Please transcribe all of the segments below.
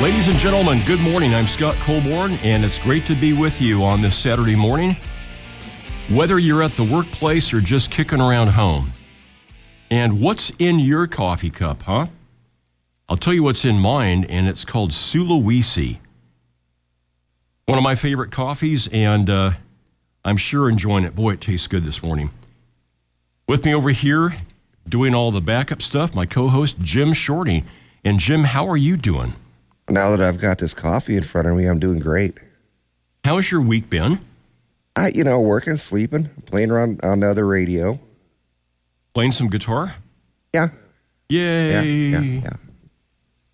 Ladies and gentlemen, good morning. I'm Scott Colborn, and it's great to be with you on this Saturday morning. Whether you're at the workplace or just kicking around home. And what's in your coffee cup, huh? I'll tell you what's in mine, and it's called Sulawesi. One of my favorite coffees, and uh, I'm sure enjoying it. Boy, it tastes good this morning. With me over here, doing all the backup stuff, my co host, Jim Shorty. And Jim, how are you doing? Now that I've got this coffee in front of me, I'm doing great. How's your week been? I, you know, working, sleeping, playing around on the other radio. Playing some guitar? Yeah. Yay. Yeah. Yeah. yeah.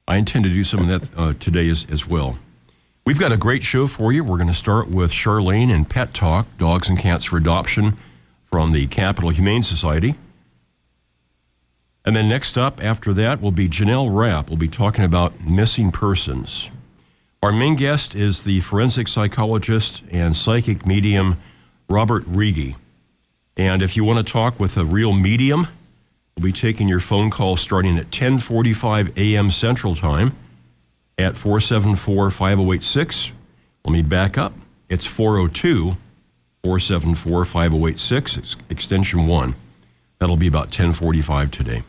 I intend to do some of that uh, today as, as well. We've got a great show for you. We're going to start with Charlene and Pet Talk, Dogs and Cats for Adoption from the Capital Humane Society. And then next up after that will be Janelle Rapp. We'll be talking about missing persons. Our main guest is the forensic psychologist and psychic medium Robert Riggi. And if you want to talk with a real medium, we'll be taking your phone call starting at 10:45 a.m. Central Time at 474-5086. Let me back up. It's 402 474 5086 extension 1. That'll be about 1045 today.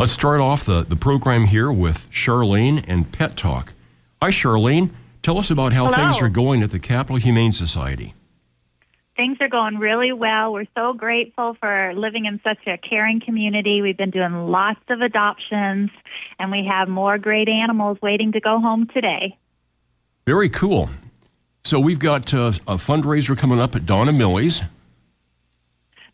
Let's start off the, the program here with Charlene and Pet Talk. Hi, Charlene. Tell us about how Hello. things are going at the Capital Humane Society. Things are going really well. We're so grateful for living in such a caring community. We've been doing lots of adoptions, and we have more great animals waiting to go home today. Very cool. So we've got uh, a fundraiser coming up at Don and Millie's.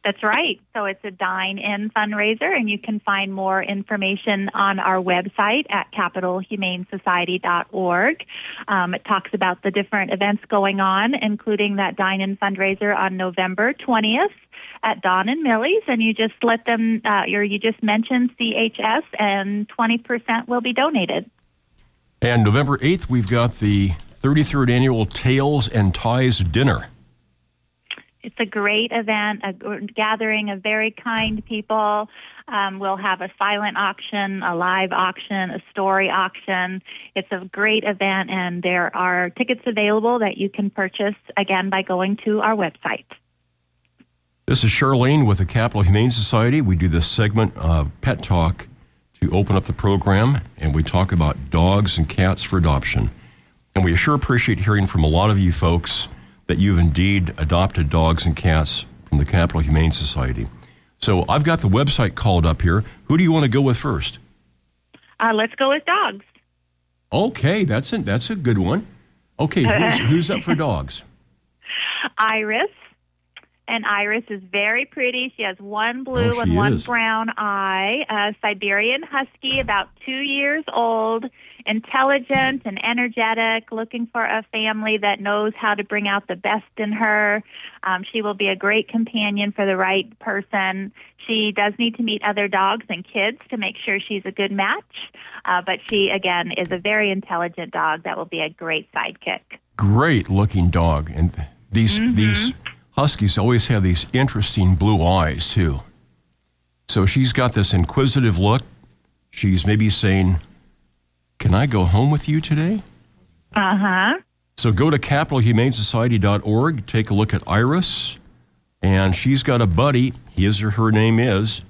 That's right. So it's a dine in fundraiser, and you can find more information on our website at capitalhumanesociety.org. Um, it talks about the different events going on, including that dine in fundraiser on November 20th at Don and Millie's, and you just let them, uh, or you just mention CHS, and 20% will be donated. And November 8th, we've got the 33rd annual Tails and Ties Dinner. It's a great event, a gathering of very kind people. Um, we'll have a silent auction, a live auction, a story auction. It's a great event, and there are tickets available that you can purchase again by going to our website. This is Charlene with the Capital Humane Society. We do this segment of Pet Talk to open up the program, and we talk about dogs and cats for adoption. And we sure appreciate hearing from a lot of you folks that you've indeed adopted dogs and cats from the Capital Humane Society. So I've got the website called up here. Who do you want to go with first? Uh, let's go with dogs. Okay, that's a, that's a good one. Okay, who's, who's up for dogs? Iris. And Iris is very pretty. She has one blue Oh, and one is. brown eye. A Siberian Husky, about two years old, intelligent and energetic, looking for a family that knows how to bring out the best in her. Um, she will be a great companion for the right person. She does need to meet other dogs and kids to make sure she's a good match. Uh, but she, again, is a very intelligent dog that will be a great sidekick. Great looking dog. And these these huskies always have these interesting blue eyes too. So she's got this inquisitive look. She's maybe saying, "Can I go home with you today?" Uh huh. So go to capitalhumanesociety.org, take a look at Iris, and she's got a buddy. His or her name is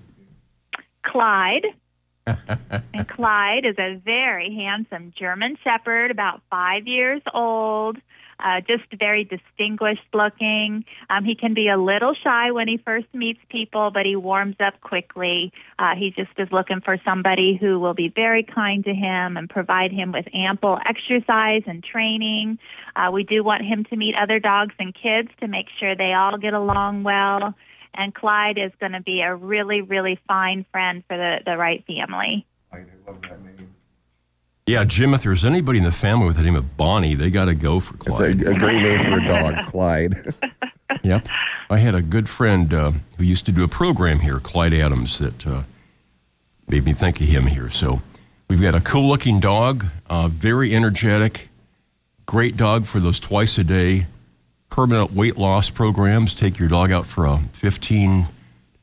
Clyde. and Clyde is a very handsome German Shepherd, about five years old, uh, just very distinguished looking. Um, he can be a little shy when he first meets people, but he warms up quickly. Uh, he just is looking for somebody who will be very kind to him and provide him with ample exercise and training. Uh, we do want him to meet other dogs and kids to make sure they all get along well and Clyde is going to be a really, really fine friend for the, the right family. I love that. Yeah Jim. If there's anybody in the family with the name of Bonnie, they got to go for It's a, Clyde. a great name for a dog, Clyde. Yep. I had a good friend uh, who used to do a program here, Clyde Adams, that uh, made me think of him here. So we've got a cool looking dog, uh, very energetic, great dog for those twice a day permanent weight loss programs. Take your dog out for a 15,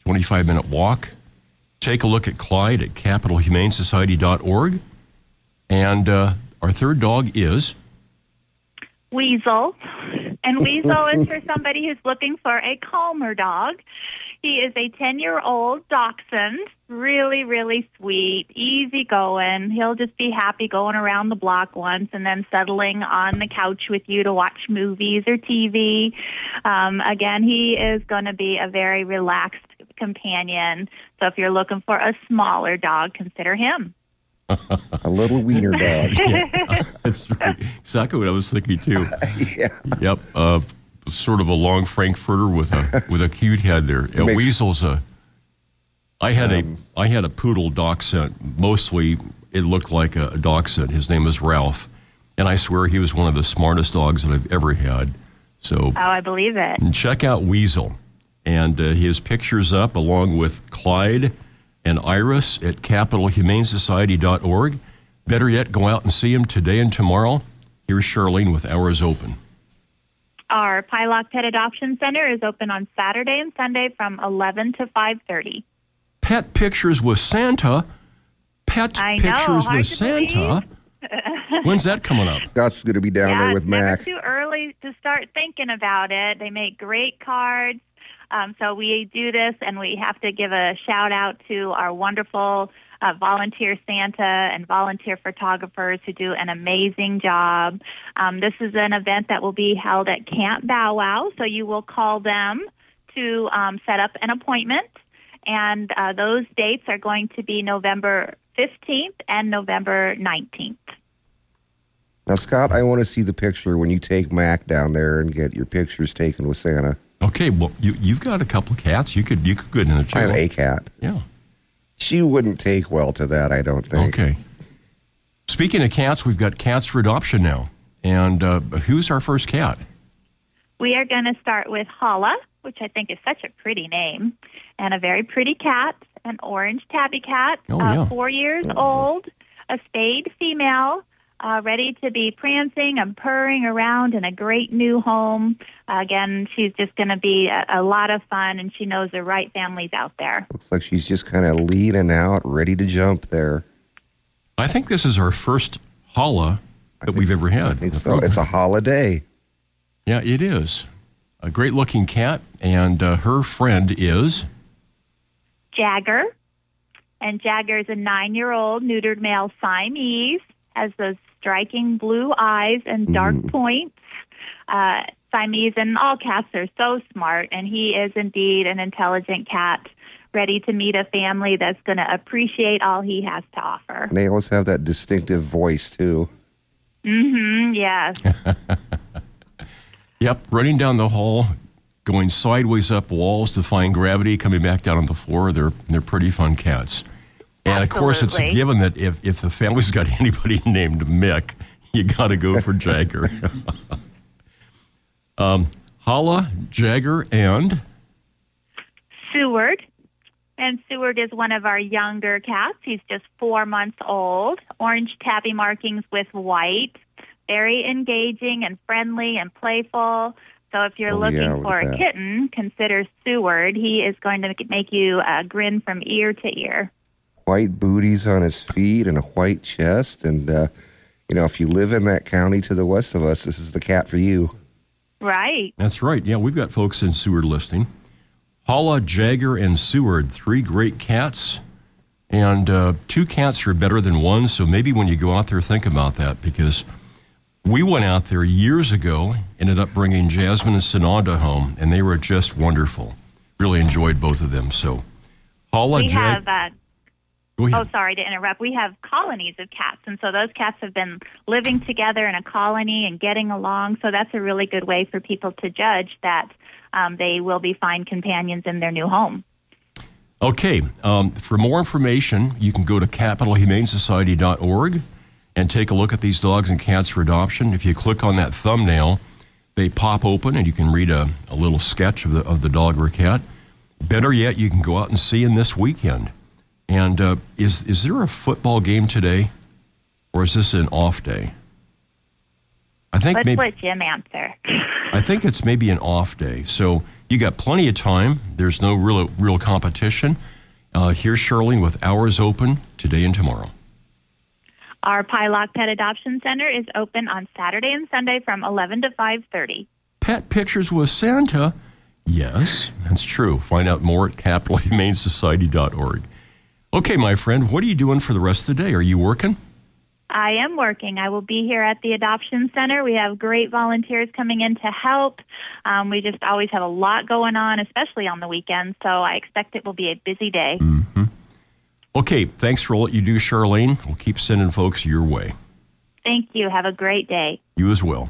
25 minute walk. Take a look at Clyde at capitalhumanesociety.org. And uh, Our third dog is Weasel. And Weasel is for somebody who's looking for a calmer dog. He is a 10 year old dachshund, really, really sweet, easy going. He'll just be happy going around the block once and then settling on the couch with you to watch movies or TV. Um, again, he is going to be a very relaxed companion. So if you're looking for a smaller dog, consider him. A little wiener dog. That's right. exactly what I was thinking too. yeah. Yep. Uh, sort of a long frankfurter with a with a cute head there. A Makes- weasel's a. I had a I had a poodle dachshund. Mostly, it looked like a, a dachshund. His name was Ralph, and I swear he was one of the smartest dogs that I've ever had. So Oh, I believe it. and check out Weasel, and uh, his pictures up along with Clyde and Iris at capitalhumanesociety.org. Better yet, go out and see him today and tomorrow. Here's Charlene with Hours Open. Our Pieloch Pet Adoption Center is open on Saturday and Sunday from 11 to 5:30. Pet pictures with Santa. Pet I pictures hard with Santa. When's that coming up? That's going to be down yeah, there with it's never Mac. too early to start thinking about it. They make great cards. Um, so we do this, and we have to give a shout out to our wonderful uh, volunteer Santa and volunteer photographers who do an amazing job. Um, this is an event that will be held at Camp Bow Wow, so you will call them to um, set up an appointment. And uh, those dates are going to be November 15th and November 19th. Now, Scott, I want to see the picture when you take Mac down there and get your pictures taken with Santa. Okay, well, you, you've got a couple of cats. You could you could get in the I have a cat. Yeah. She wouldn't take well to that, I don't think. Okay. Speaking of cats, we've got cats for adoption now. And uh, who's our first cat? We are going to start with Hala, which I think is such a pretty name, and a very pretty cat, an orange tabby cat, Oh, uh, yeah. four years old, a spayed female, uh, ready to be prancing and purring around in a great new home. Uh, again, she's just going to be a, a lot of fun, and she knows the right families out there. Looks like she's just kind of leaning out, ready to jump there. I think this is our first Hala that we've ever had. So. It's a holiday. Yeah, it is. A great looking cat, and uh, her friend is. Jagger. And Jagger is a nine year old neutered male Siamese, has those striking blue eyes and dark points. Uh, Siamese and all cats are so smart, and he is indeed an intelligent cat, ready to meet a family that's going to appreciate all he has to offer. And they always have that distinctive voice, too. Mm-hmm, yes. Yep, running down the hall, going sideways up walls, defying gravity, coming back down on the floor. They're they're pretty fun cats. And of course, it's a given that if, if the family's got anybody named Mick, you got to go for Jagger. um, Hala, Jagger, and Seward. And Seward is one of our younger cats. He's just four months old. Orange tabby markings with white. Very engaging and friendly and playful. So if you're Oh, looking yeah, for a that. kitten, consider Seward. He is going to make you uh, grin from ear to ear. White booties on his feet and a white chest. And, uh, you know, if you live in that county to the west of us, this is the cat for you. Right. that's right. Yeah, we've got folks in Seward listening. Hala, Jagger, and Seward, three great cats. And uh, two cats are better than one. So maybe when you go out there, think about that because we went out there years ago, ended up bringing Jasmine and Sananda home, and they were just wonderful. Really enjoyed both of them. So, Hala, We Jag- uh, go ahead. oh, sorry to interrupt. We have colonies of cats. And so those cats have been living together in a colony and getting along. So that's a really good way for people to judge that um, they will be fine companions in their new home. Okay. Um, for more information, you can go to capitalhumanesociety.org and take a look at these dogs and cats for adoption. If you click on that thumbnail, they pop open and you can read a, a little sketch of the, of the dog or cat. Better yet, you can go out and see them this weekend. And uh, is, is there a football game today or is this an off day? I think Let's maybe. let Jim answer. I think it's maybe an off day. So you got plenty of time. There's no real real competition. Uh, here's Charlene with hours open today and tomorrow. Our Pieloch Pet Adoption Center is open on Saturday and Sunday from 11 to 5:30. Pet pictures with Santa? Yes, that's true. Find out more at capitalhumanesociety.org. Okay, my friend, what are you doing for the rest of the day? Are you working? I am working. I will be here at the Adoption Center. We have great volunteers coming in to help. Um, we just always have a lot going on, especially on the weekends, so I expect it will be a busy day. Mm-hmm. Okay, thanks for all that you do, Charlene. We'll keep sending folks your way. Thank you. Have a great day. You as well.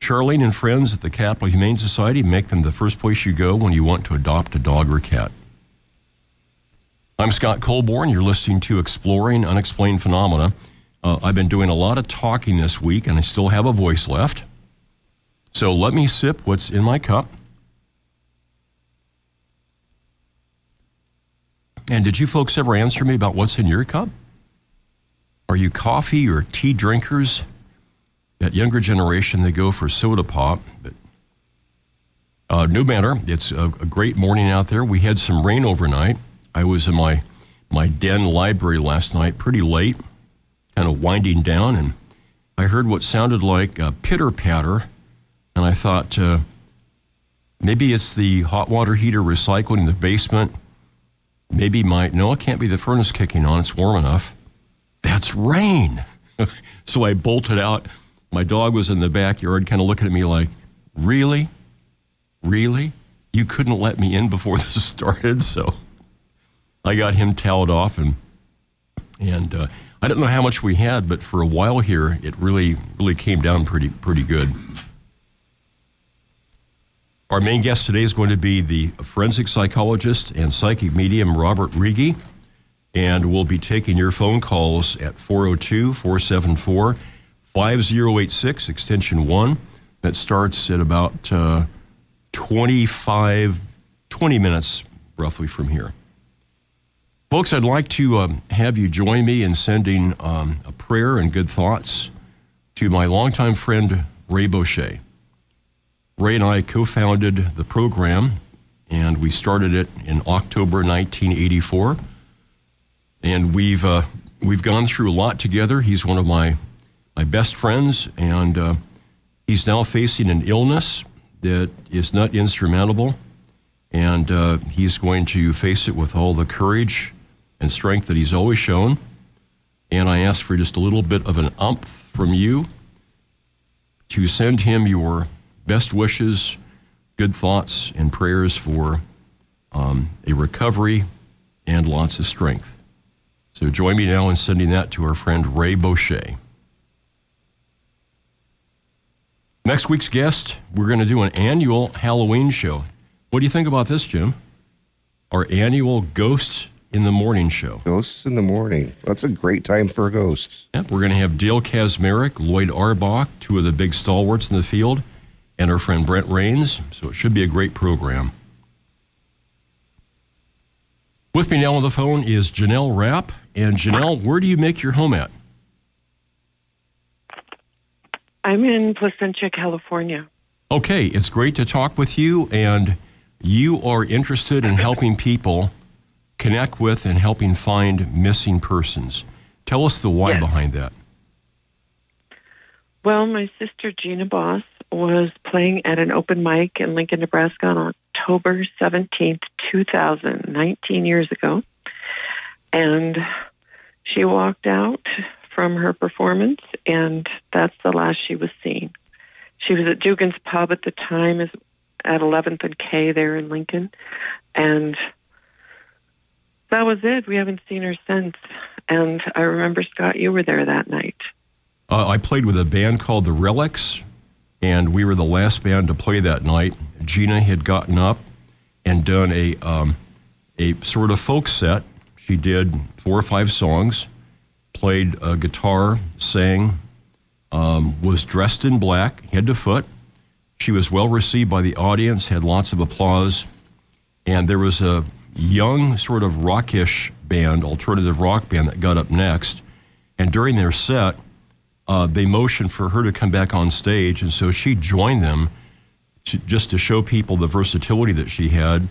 Charlene and friends at the Capital Humane Society make them the first place you go when you want to adopt a dog or cat. I'm Scott Colborn. You're listening to Exploring Unexplained Phenomena. Uh, I've been doing a lot of talking this week, and I still have a voice left. So let me sip what's in my cup. And did you folks ever answer me about what's in your cup? Are you coffee or tea drinkers? That younger generation, they go for soda pop. But uh, no matter, it's a, a great morning out there. We had some rain overnight. I was in my my den library last night, pretty late kind of winding down, and I heard what sounded like a pitter patter, and I thought uh, maybe it's the hot water heater recycling in the basement. Maybe my no, it can't be the furnace kicking on. It's warm enough. That's rain. so I bolted out. My dog was in the backyard, kind of looking at me like, "Really, really? You couldn't let me in before this started?" So I got him toweled off and and. Uh, I don't know how much we had, but for a while here, it really, really came down pretty, pretty good. Our main guest today is going to be the forensic psychologist and psychic medium Robert Riggi, and we'll be taking your phone calls at 402 474 5086, extension 1. That starts at about uh, 25, 20 minutes roughly from here. Folks, I'd like to um, have you join me in sending um, a prayer and good thoughts to my longtime friend, Ray Boucher. Ray and I co founded the program, and we started it in October 1984. And we've, uh, we've gone through a lot together. He's one of my, my best friends, and uh, he's now facing an illness that is not insurmountable. And uh, he's going to face it with all the courage and strength that he's always shown. And I ask for just a little bit of an umph from you to send him your best wishes, good thoughts, and prayers for um, a recovery and lots of strength. So join me now in sending that to our friend Ray Boucher. Next week's guest, we're going to do an annual Halloween show. What do you think about this, Jim? Our annual Ghosts in the morning show. Ghosts in the morning. That's a great time for ghosts. Yep, we're going to have Dale Kaczmarek, Lloyd Auerbach, two of the big stalwarts in the field, and our friend Brent Raynes. So it should be a great program. With me now on the phone is Janelle Rapp. And Janelle, where do you make your home at? I'm in Placentia, California. Okay, it's great to talk with you. And you are interested in helping people connect with and helping find missing persons. Tell us the why yes. behind that. Well, my sister Gina Bos was playing at an open mic in Lincoln, Nebraska on October 17th, 2000, 19 years ago. And she walked out from her performance, and that's the last she was seen. She was at Duggan's Pub at the time, at 11th and K there in Lincoln, and that was it. We haven't seen her since. And I remember, Scott, you were there that night. Uh, I played with a band called the Relics, and we were the last band to play that night. Gina had gotten up and done a, um, a sort of folk set. She did four or five songs, played a guitar, sang, um, was dressed in black, head to foot. She was well received by the audience, had lots of applause, and there was a young, sort of rockish band, alternative rock band that got up next. And during their set, uh, they motioned for her to come back on stage, and so she joined them to, just to show people the versatility that she had.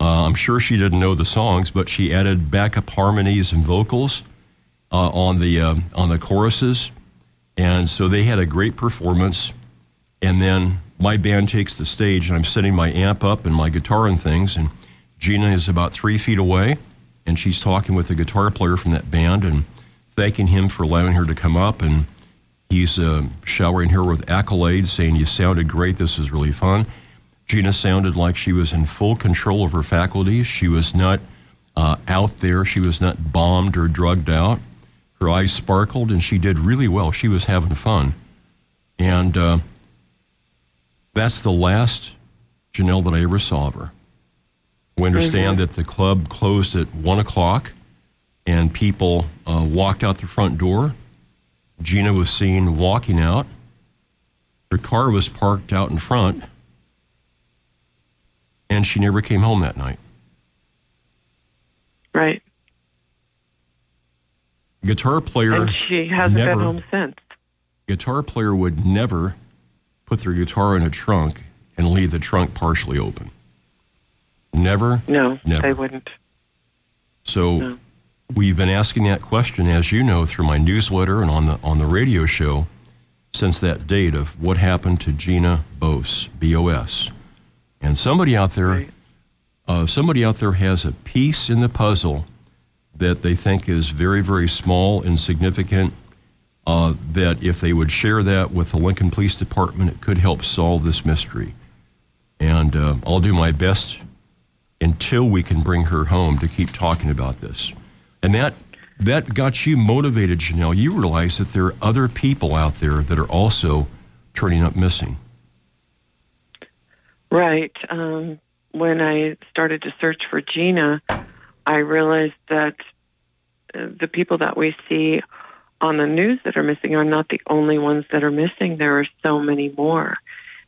Uh, I'm sure she didn't know the songs, but she added backup harmonies and vocals. uh, on the uh, on the choruses, and so they had a great performance. And then my band takes the stage, and I'm setting my amp up and my guitar and things, and Gina is about three feet away, and she's talking with the guitar player from that band and thanking him for allowing her to come up, and he's uh, showering her with accolades, saying you sounded great, this is really fun. Gina sounded like she was in full control of her faculties. She was not uh, out there. She was not bombed or drugged out. Her eyes sparkled, and she did really well. She was having fun. And uh, that's the last Janelle that I ever saw of her. We understand that the club closed at 1 o'clock, and people uh, walked out the front door. Gina was seen walking out. Her car was parked out in front, and she never came home that night. Right. Guitar player. And she hasn't never, been home since. Guitar player would never put their guitar in a trunk and leave the trunk partially open. Never. No, Never. they wouldn't. So No. we've been asking that question, as you know, through my newsletter and on the on the radio show since that date of what happened to Gina Bos, B O S. And somebody out there, Right. uh, somebody out there has a piece in the puzzle that they think is very, very small, and insignificant. Uh, that if they would share that with the Lincoln Police Department, it could help solve this mystery. And uh, I'll do my best until we can bring her home to keep talking about this. And that that got you motivated, Janelle. You realize that there are other people out there that are also turning up missing. Right. Um, when I started to search for Gina, I realized that uh, the people that we see on the news that are missing are not the only ones that are missing. There are so many more.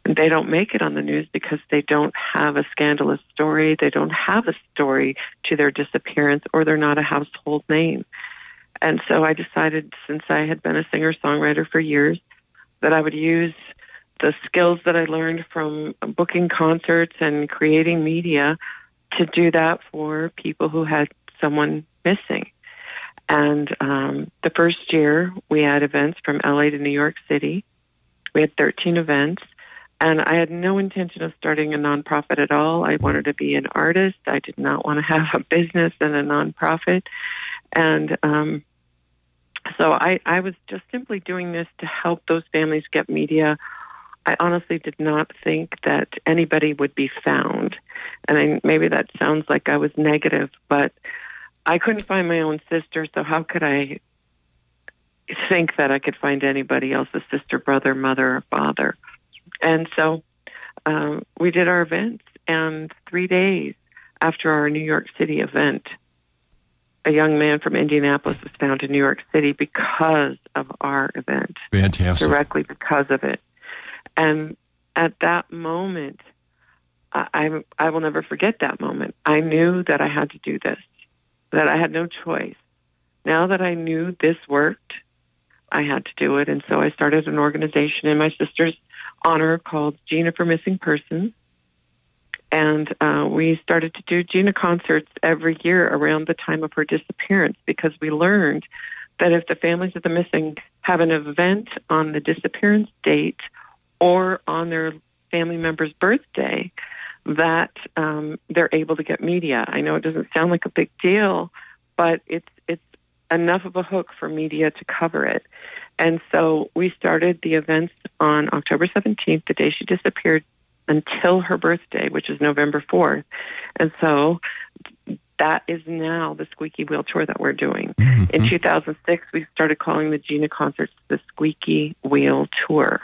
They don't make it on the news because they don't have a scandalous story. They don't have a story to their disappearance, or they're not a household name. And so I decided, since I had been a singer songwriter for years, that I would use the skills that I learned from booking concerts and creating media to do that for people who had someone missing. And um, the first year, we had events from LA to New York City. We had 13 events. And I had no intention of starting a nonprofit at all. I wanted to be an artist. I did not want to have a business and a nonprofit. And um, so I, I was just simply doing this to help those families get media. I honestly did not think that anybody would be found. And I, maybe that sounds like I was negative, but I couldn't find my own sister, so how could I think that I could find anybody else a sister, brother, mother, or father? And so um, we did our events, and three days after our New York City event, a young man from Indianapolis was found in New York City because of our event, Fantastic. directly because of it. And at that moment, I, I, I will never forget that moment. I knew that I had to do this, that I had no choice. Now that I knew this worked, I had to do it. And so I started an organization in my sister's honor called Gina for Missing Persons. And uh, we started to do Gina concerts every year around the time of her disappearance because we learned that if the families of the missing have an event on the disappearance date or on their family member's birthday, that um, they're able to get media. I know it doesn't sound like a big deal, but it's it's enough of a hook for media to cover it. And so we started the events on October 17th, the day she disappeared, until her birthday, which is November 4th. And so that is now the Squeaky Wheel Tour that we're doing. In 2006, we started calling the Gina concerts the Squeaky Wheel Tour.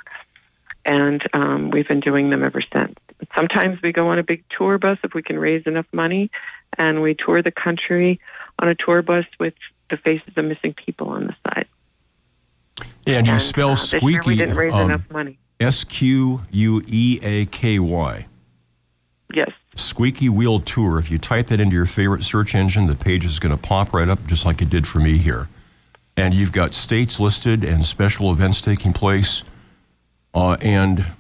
And um, we've been doing them ever since. Sometimes we go on a big tour bus if we can raise enough money, and we tour the country on a tour bus with the faces of missing people on the side. Yeah, and you spell uh, squeaky we didn't raise um, enough money. S Q U E A K Y. Yes. Squeaky Wheel Tour. If you type that into your favorite search engine, the page is going to pop right up, just like it did for me here. And you've got states listed and special events taking place. Uh, and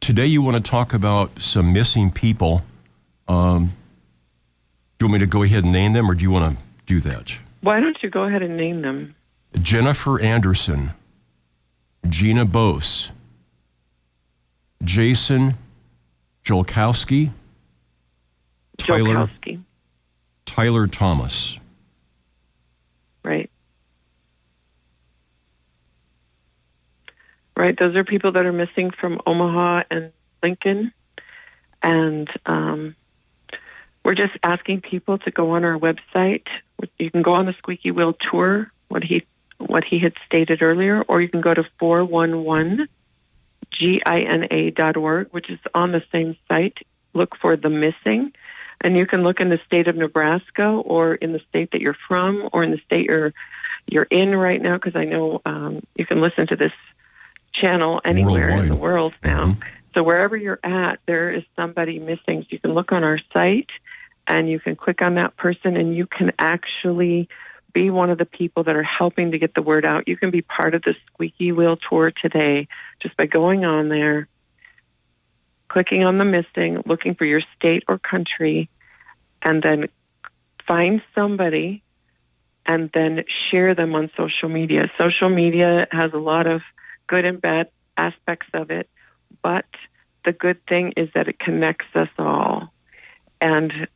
today you want to talk about some missing people. Um, do you want me to go ahead and name them, or do you want to do that? Why don't you go ahead and name them? Jennifer Anderson, Gina Bos, Jason Jolkowski, Tyler, Jolkowski. Tyler Thomas. Right. Right. Those are people that are missing from Omaha and Lincoln. And um, we're just asking people to go on our website. You can go on the Squeaky Wheel tour, what he what he had stated earlier, or you can go to 411 gina.org, which is on the same site. Look for the missing, and you can look in the state of Nebraska or in the state that you're from or in the state you're you're in right now. Because I know um, you can listen to this channel anywhere in the world now. Mhm. So wherever you're at, there is somebody missing. So you can look on our site and you can click on that person and you can actually be one of the people that are helping to get the word out. You can be part of the Squeaky Wheel Tour today just by going on there, clicking on the missing, looking for your state or country, and then find somebody and then share them on social media. Social media has a lot of good and bad aspects of it, but the good thing is that it connects us all. And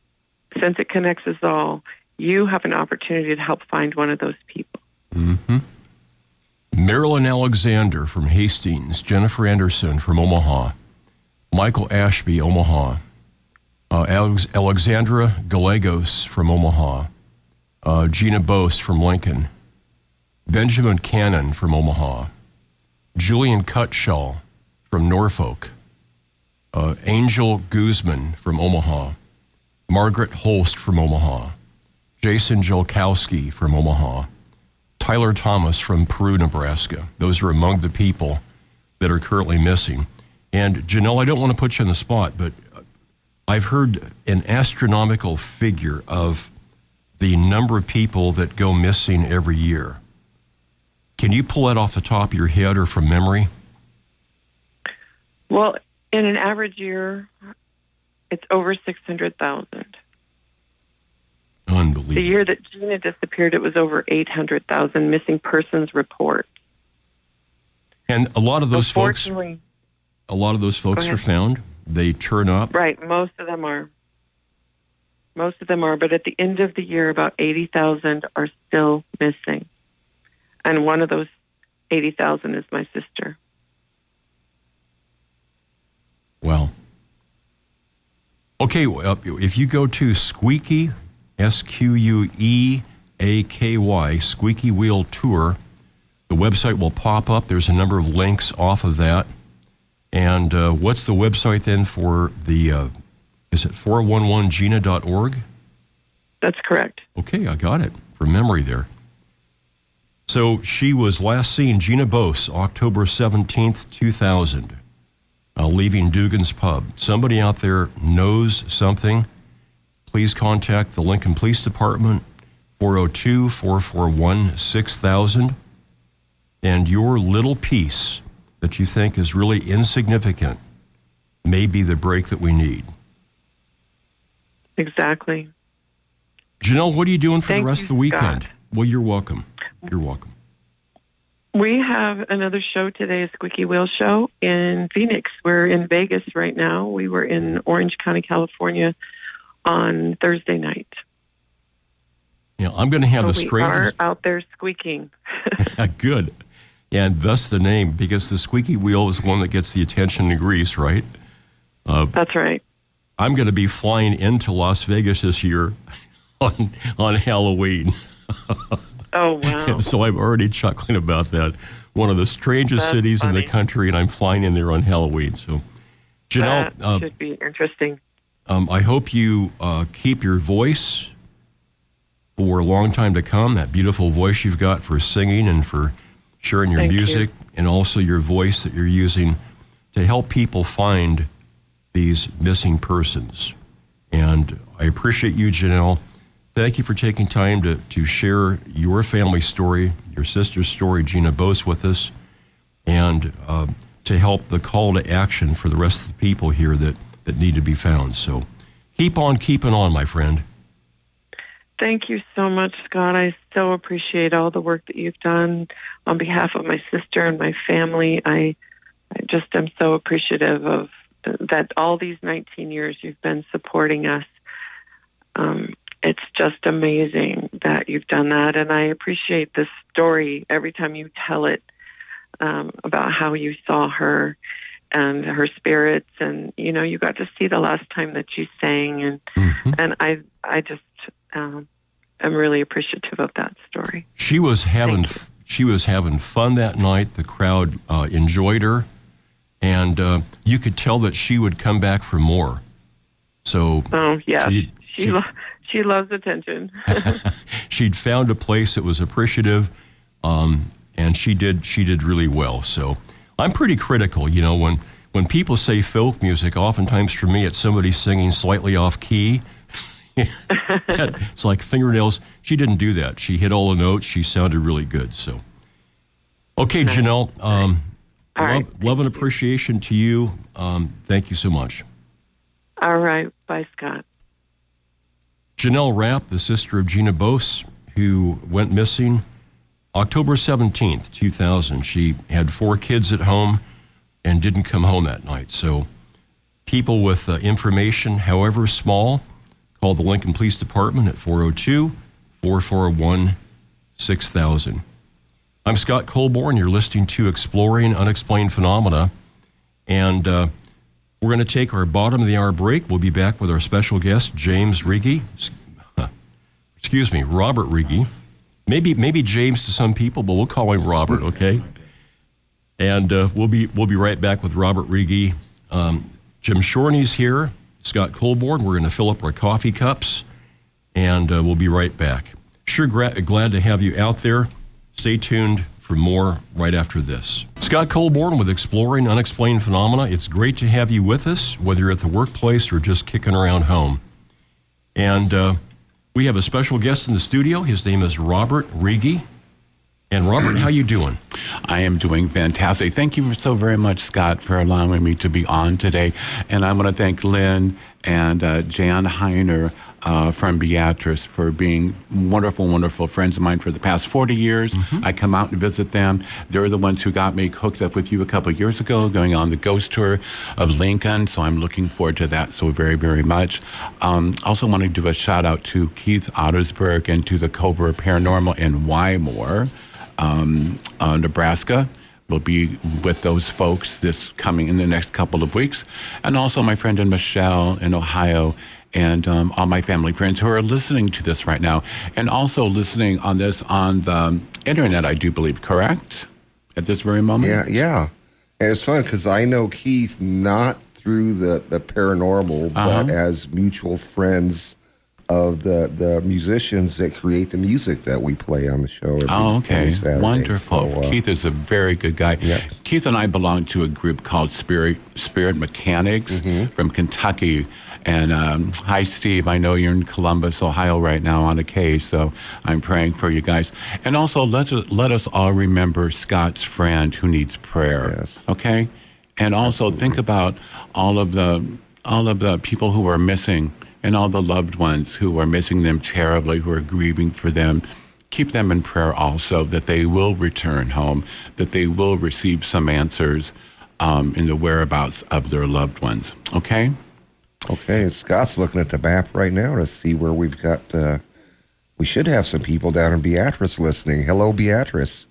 since it connects us all, you have an opportunity to help find one of those people. Marilyn Alexander from Hastings, Jennifer Anderson from Omaha, Michael Ashby, Omaha, uh, Alex- Alexandra Gallegos from Omaha, uh, Gina Bos from Lincoln, Benjamin Cannon from Omaha, Julian Cutshaw from Norfolk, uh, Angel Guzman from Omaha, Margaret Holst from Omaha, Jason Jolkowski from Omaha, Tyler Thomas from Peru, Nebraska. Those are among the people that are currently missing. And Janelle, I don't want to put you on the spot, but I've heard an astronomical figure of the number of people that go missing every year. Can you pull that off the top of your head or from memory? Well, in an average year, it's over 600,000. Unbelievable. The year that Gina disappeared, it was over 800,000 missing persons reports. And a lot of those folks, Unfortunately, a lot of those folks are found. They turn up. right, most of them are. Most of them are, but at the end of the year, about 80,000 are still missing. And one of those 80,000 is my sister. Well, okay. well, If you go to Squeaky, S Q U E A K Y, Squeaky Wheel Tour, the website will pop up. There's a number of links off of that. And uh, what's the website then for the? Uh, is it 411gina.org? That's correct. Okay, I got it from memory there. So she was last seen, Gina Bos, October 17th, 2000, uh, leaving Duggan's Pub. Somebody out there knows something. Please contact the Lincoln Police Department, 402 441 6000. And your little piece that you think is really insignificant may be the break that we need. Exactly. Janelle, what are you doing for Thank the rest you, of the weekend? Scott. Well, you're welcome. You're welcome. We have another show today, a Squeaky Wheel Show in Phoenix. We're in Vegas right now. We were in Orange County, California on Thursday night. Yeah, I'm going to have So the we are out there squeaking. Good. And thus the name, because the squeaky wheel is one that gets the attention in grease, right? Uh, That's right. I'm going to be flying into Las Vegas this year on, on Halloween. Oh, wow. So I'm already chuckling about that. One of the strangest That's cities in the country, and I'm flying in there on Halloween. So, Janelle, that uh, should be interesting. Um, I hope you uh, keep your voice for a long time to come. That beautiful voice you've got for singing and for sharing your Thank you. music, and also your voice that you're using to help people find these missing persons. And I appreciate you, Janelle. Thank you for taking time to, to share your family story, your sister's story, Gina Bos, with us, and uh, to help the call to action for the rest of the people here that, that need to be found. So keep on keeping on, my friend. Thank you so much, Scott. I so appreciate all the work that you've done on behalf of my sister and my family. I, I just am so appreciative of that all these 19 years you've been supporting us. Um, it's just amazing that you've done that, and I appreciate this story every time you tell it um, about how you saw her and her spirits, and you know you got to see the last time that she sang, and mm-hmm. and I I just um, I'm really appreciative of that story. She was having she was having fun that night. The crowd uh, enjoyed her, and uh, you could tell that she would come back for more. So oh yeah, she she, she, she loves attention. she'd found a place that was appreciative, um, and she did she did really well. So I'm pretty critical, you know when. When people say folk music, oftentimes for me it's somebody singing slightly off key it's like fingernails. She didn't do that. She hit all the notes. She sounded really good. So, okay, Janelle. Um, love, right. love, and appreciation to you. Um, thank you so much. All right. Bye, Scott. Janelle Rapp, the sister of Gina Bos, who went missing October 17th, 2000. She had four kids at home and didn't come home that night. So, people with uh, information, however small, Call the Lincoln Police Department at 402 441 6000. I'm Scott Colborn. You're listening to Exploring Unexplained Phenomena. And uh, we're going to take our bottom of the hour break. We'll be back with our special guest, James Riggi. Excuse me, Robert Riggi. Maybe, maybe James to some people, but we'll call him Robert, okay? And uh, we'll, be, we'll be right back with Robert Riggi. Um, Jim Shorney's here. Scott Colborn. We're going to fill up our coffee cups, and uh, we'll be right back. Sure, gra- glad to have you out there. Stay tuned for more right after this. Scott Colborn with Exploring Unexplained Phenomena. It's great to have you with us, whether you're at the workplace or just kicking around home. And uh, we have a special guest in the studio. His name is Robert Riggi. And Robert, how you doing? I am doing fantastic. Thank you so very much, Scott, for allowing me to be on today. And I want to thank Lynn and uh, Jan Heiner uh, from Beatrice for being wonderful, wonderful friends of mine for the past 40 years. Mm-hmm. I come out and visit them. They're the ones who got me hooked up with you a couple of years ago, going on the ghost tour of Lincoln. So I'm looking forward to that so very, very much. Um, also want to do a shout out to Keith Ottersberg and to the Cobra Paranormal in Wymore um, uh, Nebraska. We'll be with those folks this coming in the next couple of weeks, and also my friend in Michelle in Ohio, and um, all my family friends who are listening to this right now, and also listening on this on the internet. I do believe, correct, at this very moment. Yeah, yeah, and it's fun because I know Keith not through the the paranormal, uh-huh. but as mutual friends of the the musicians that create the music that we play on the show. Oh, okay, wonderful. So, uh, Keith is a very good guy. Yeah. Keith and I belong to a group called Spirit Spirit Mechanics mm-hmm. from Kentucky. And um, hi, Steve. I know you're in Columbus, Ohio, right now on a case, so I'm praying for you guys. And also, let us, let us all remember Scott's friend who needs prayer. Yes. Okay. And also Absolutely. think about all of the all of the people who are missing and all the loved ones who are missing them terribly, who are grieving for them. Keep them in prayer also that they will return home, that they will receive some answers um, in the whereabouts of their loved ones. Okay? Okay. Scott's looking at the map right now to see where we've got. Uh, we should have some people down in Beatrice listening. Hello, Beatrice.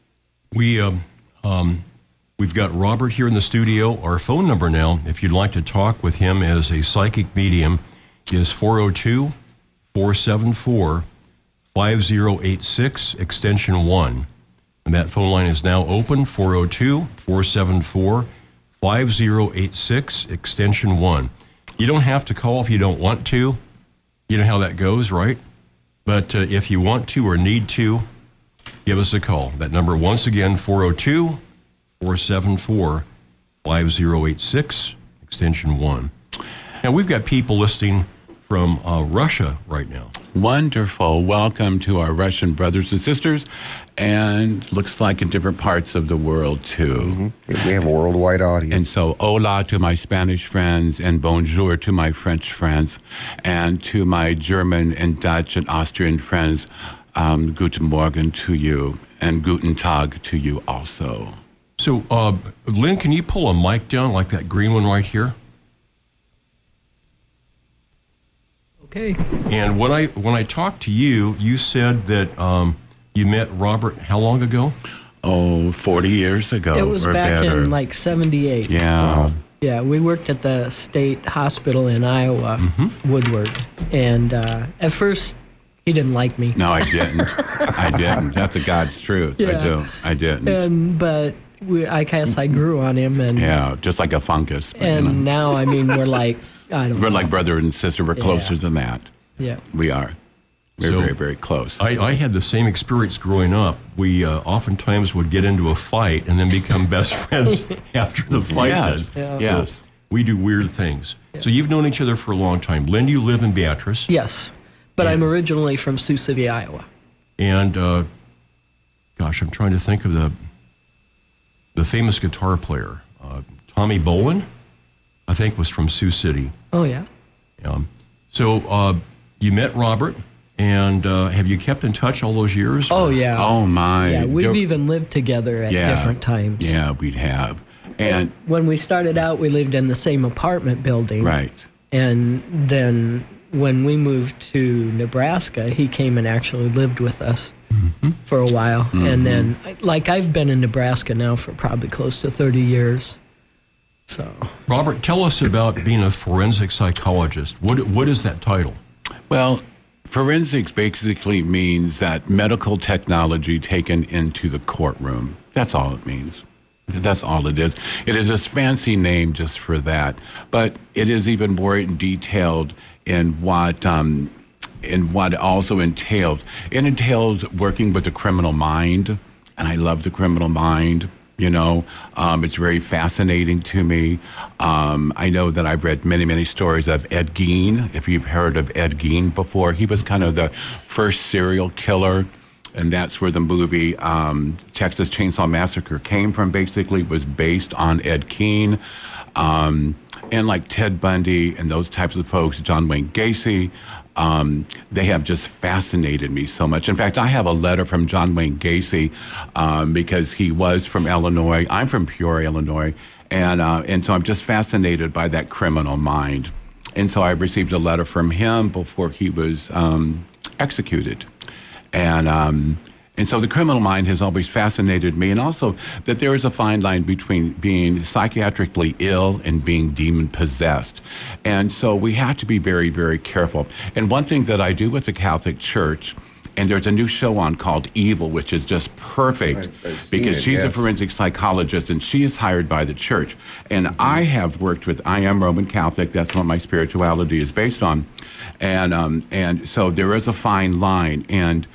We um, um, we've got Robert here in the studio. Our phone number now, if you'd like to talk with him as a psychic medium, is 402 474 5086, extension 1. And that phone line is now open 402 474 5086, extension 1. You don't have to call if you don't want to. You know how that goes, right? But uh, if you want to or need to, give us a call. That number, once again, 402 474 5086, extension 1. Now, we've got people listening from uh, Russia right now. Wonderful. Welcome to our Russian brothers and sisters, and looks like in different parts of the world too. Mm-hmm. We have a worldwide audience. And so, hola to my Spanish friends, and bonjour to my French friends, and to my German and Dutch and Austrian friends. Um, guten Morgen to you, and guten Tag to you also. So, uh, Lynn, can you pull a mic down like that green one right here? Okay. And when I when I talked to you, you said that um, you met Robert how long ago? Oh, 40 years ago. It was or back better. in like 78. Yeah. Yeah, we worked at the state hospital in Iowa, Mm-hmm. Woodward. And uh, at first, he didn't like me. No, I didn't. I didn't. That's the God's truth. I do. I didn't. And, but we, I guess I grew on him. And, yeah, just like a fungus. but, you know. and now, I mean, we're like, I don't We're know. like brother and sister. We're closer Yeah. than that. yeah. We are. We're So- very, very close. I, I had the same experience growing up. We uh, oftentimes would get into a fight and then become best friends after the fight. yes. Yeah. Yes. We do weird things. So you've known each other for a long time. Lynn, you live in Beatrice. Yes. But I'm originally from Sioux City, Iowa. And uh, gosh, I'm trying to think of the the famous guitar player, uh, Tommy Bolin. I think was from Sioux City. Oh, yeah. Um, so uh, you met Robert, and uh, have you kept in touch all those years? Oh, yeah. Oh, my. Yeah, we've There- even lived together at yeah. different times. Yeah, we'd have. And, When we started out, we lived in the same apartment building. right. And then when we moved to Nebraska, he came and actually lived with us Mm-hmm. for a while. And then, like, I've been in Nebraska now for probably close to 30 years. So, Robert, tell us about being a forensic psychologist. What what is that title? Well, forensics basically means that medical technology taken into the courtroom. That's all it means. That's all it is. It is a fancy name just for that, but it is even more detailed in what um, in what it also entails. It entails working with the criminal mind, and I love the criminal mind. You know, um, it's very fascinating to me. Um, I know that I've read many, many stories of Ed Gein. If you've heard of Ed Gein before, he was kind of the first serial killer and that's where the movie um, Texas Chainsaw Massacre came from. Basically, was based on Ed Gein, um, and like Ted Bundy and those types of folks, John Wayne Gacy. Um, they have just fascinated me so much. In fact, I have a letter from John Wayne Gacy um, because he was from Illinois. I'm from Peoria, Illinois, and uh, and so I'm just fascinated by that criminal mind. And so I received a letter from him before he was um, executed. And, um, and so the criminal mind has always fascinated me, and also that there is a fine line between being psychiatrically ill and being demon possessed. And so we have to be very, very careful. And one thing that I do with the Catholic Church, and there's a new show on called Evil, which is just perfect seen because it, she's a forensic psychologist and she is hired by the church. And I have worked with, I am Roman Catholic, that's what my spirituality is based on. And, um, and so there is a fine line. And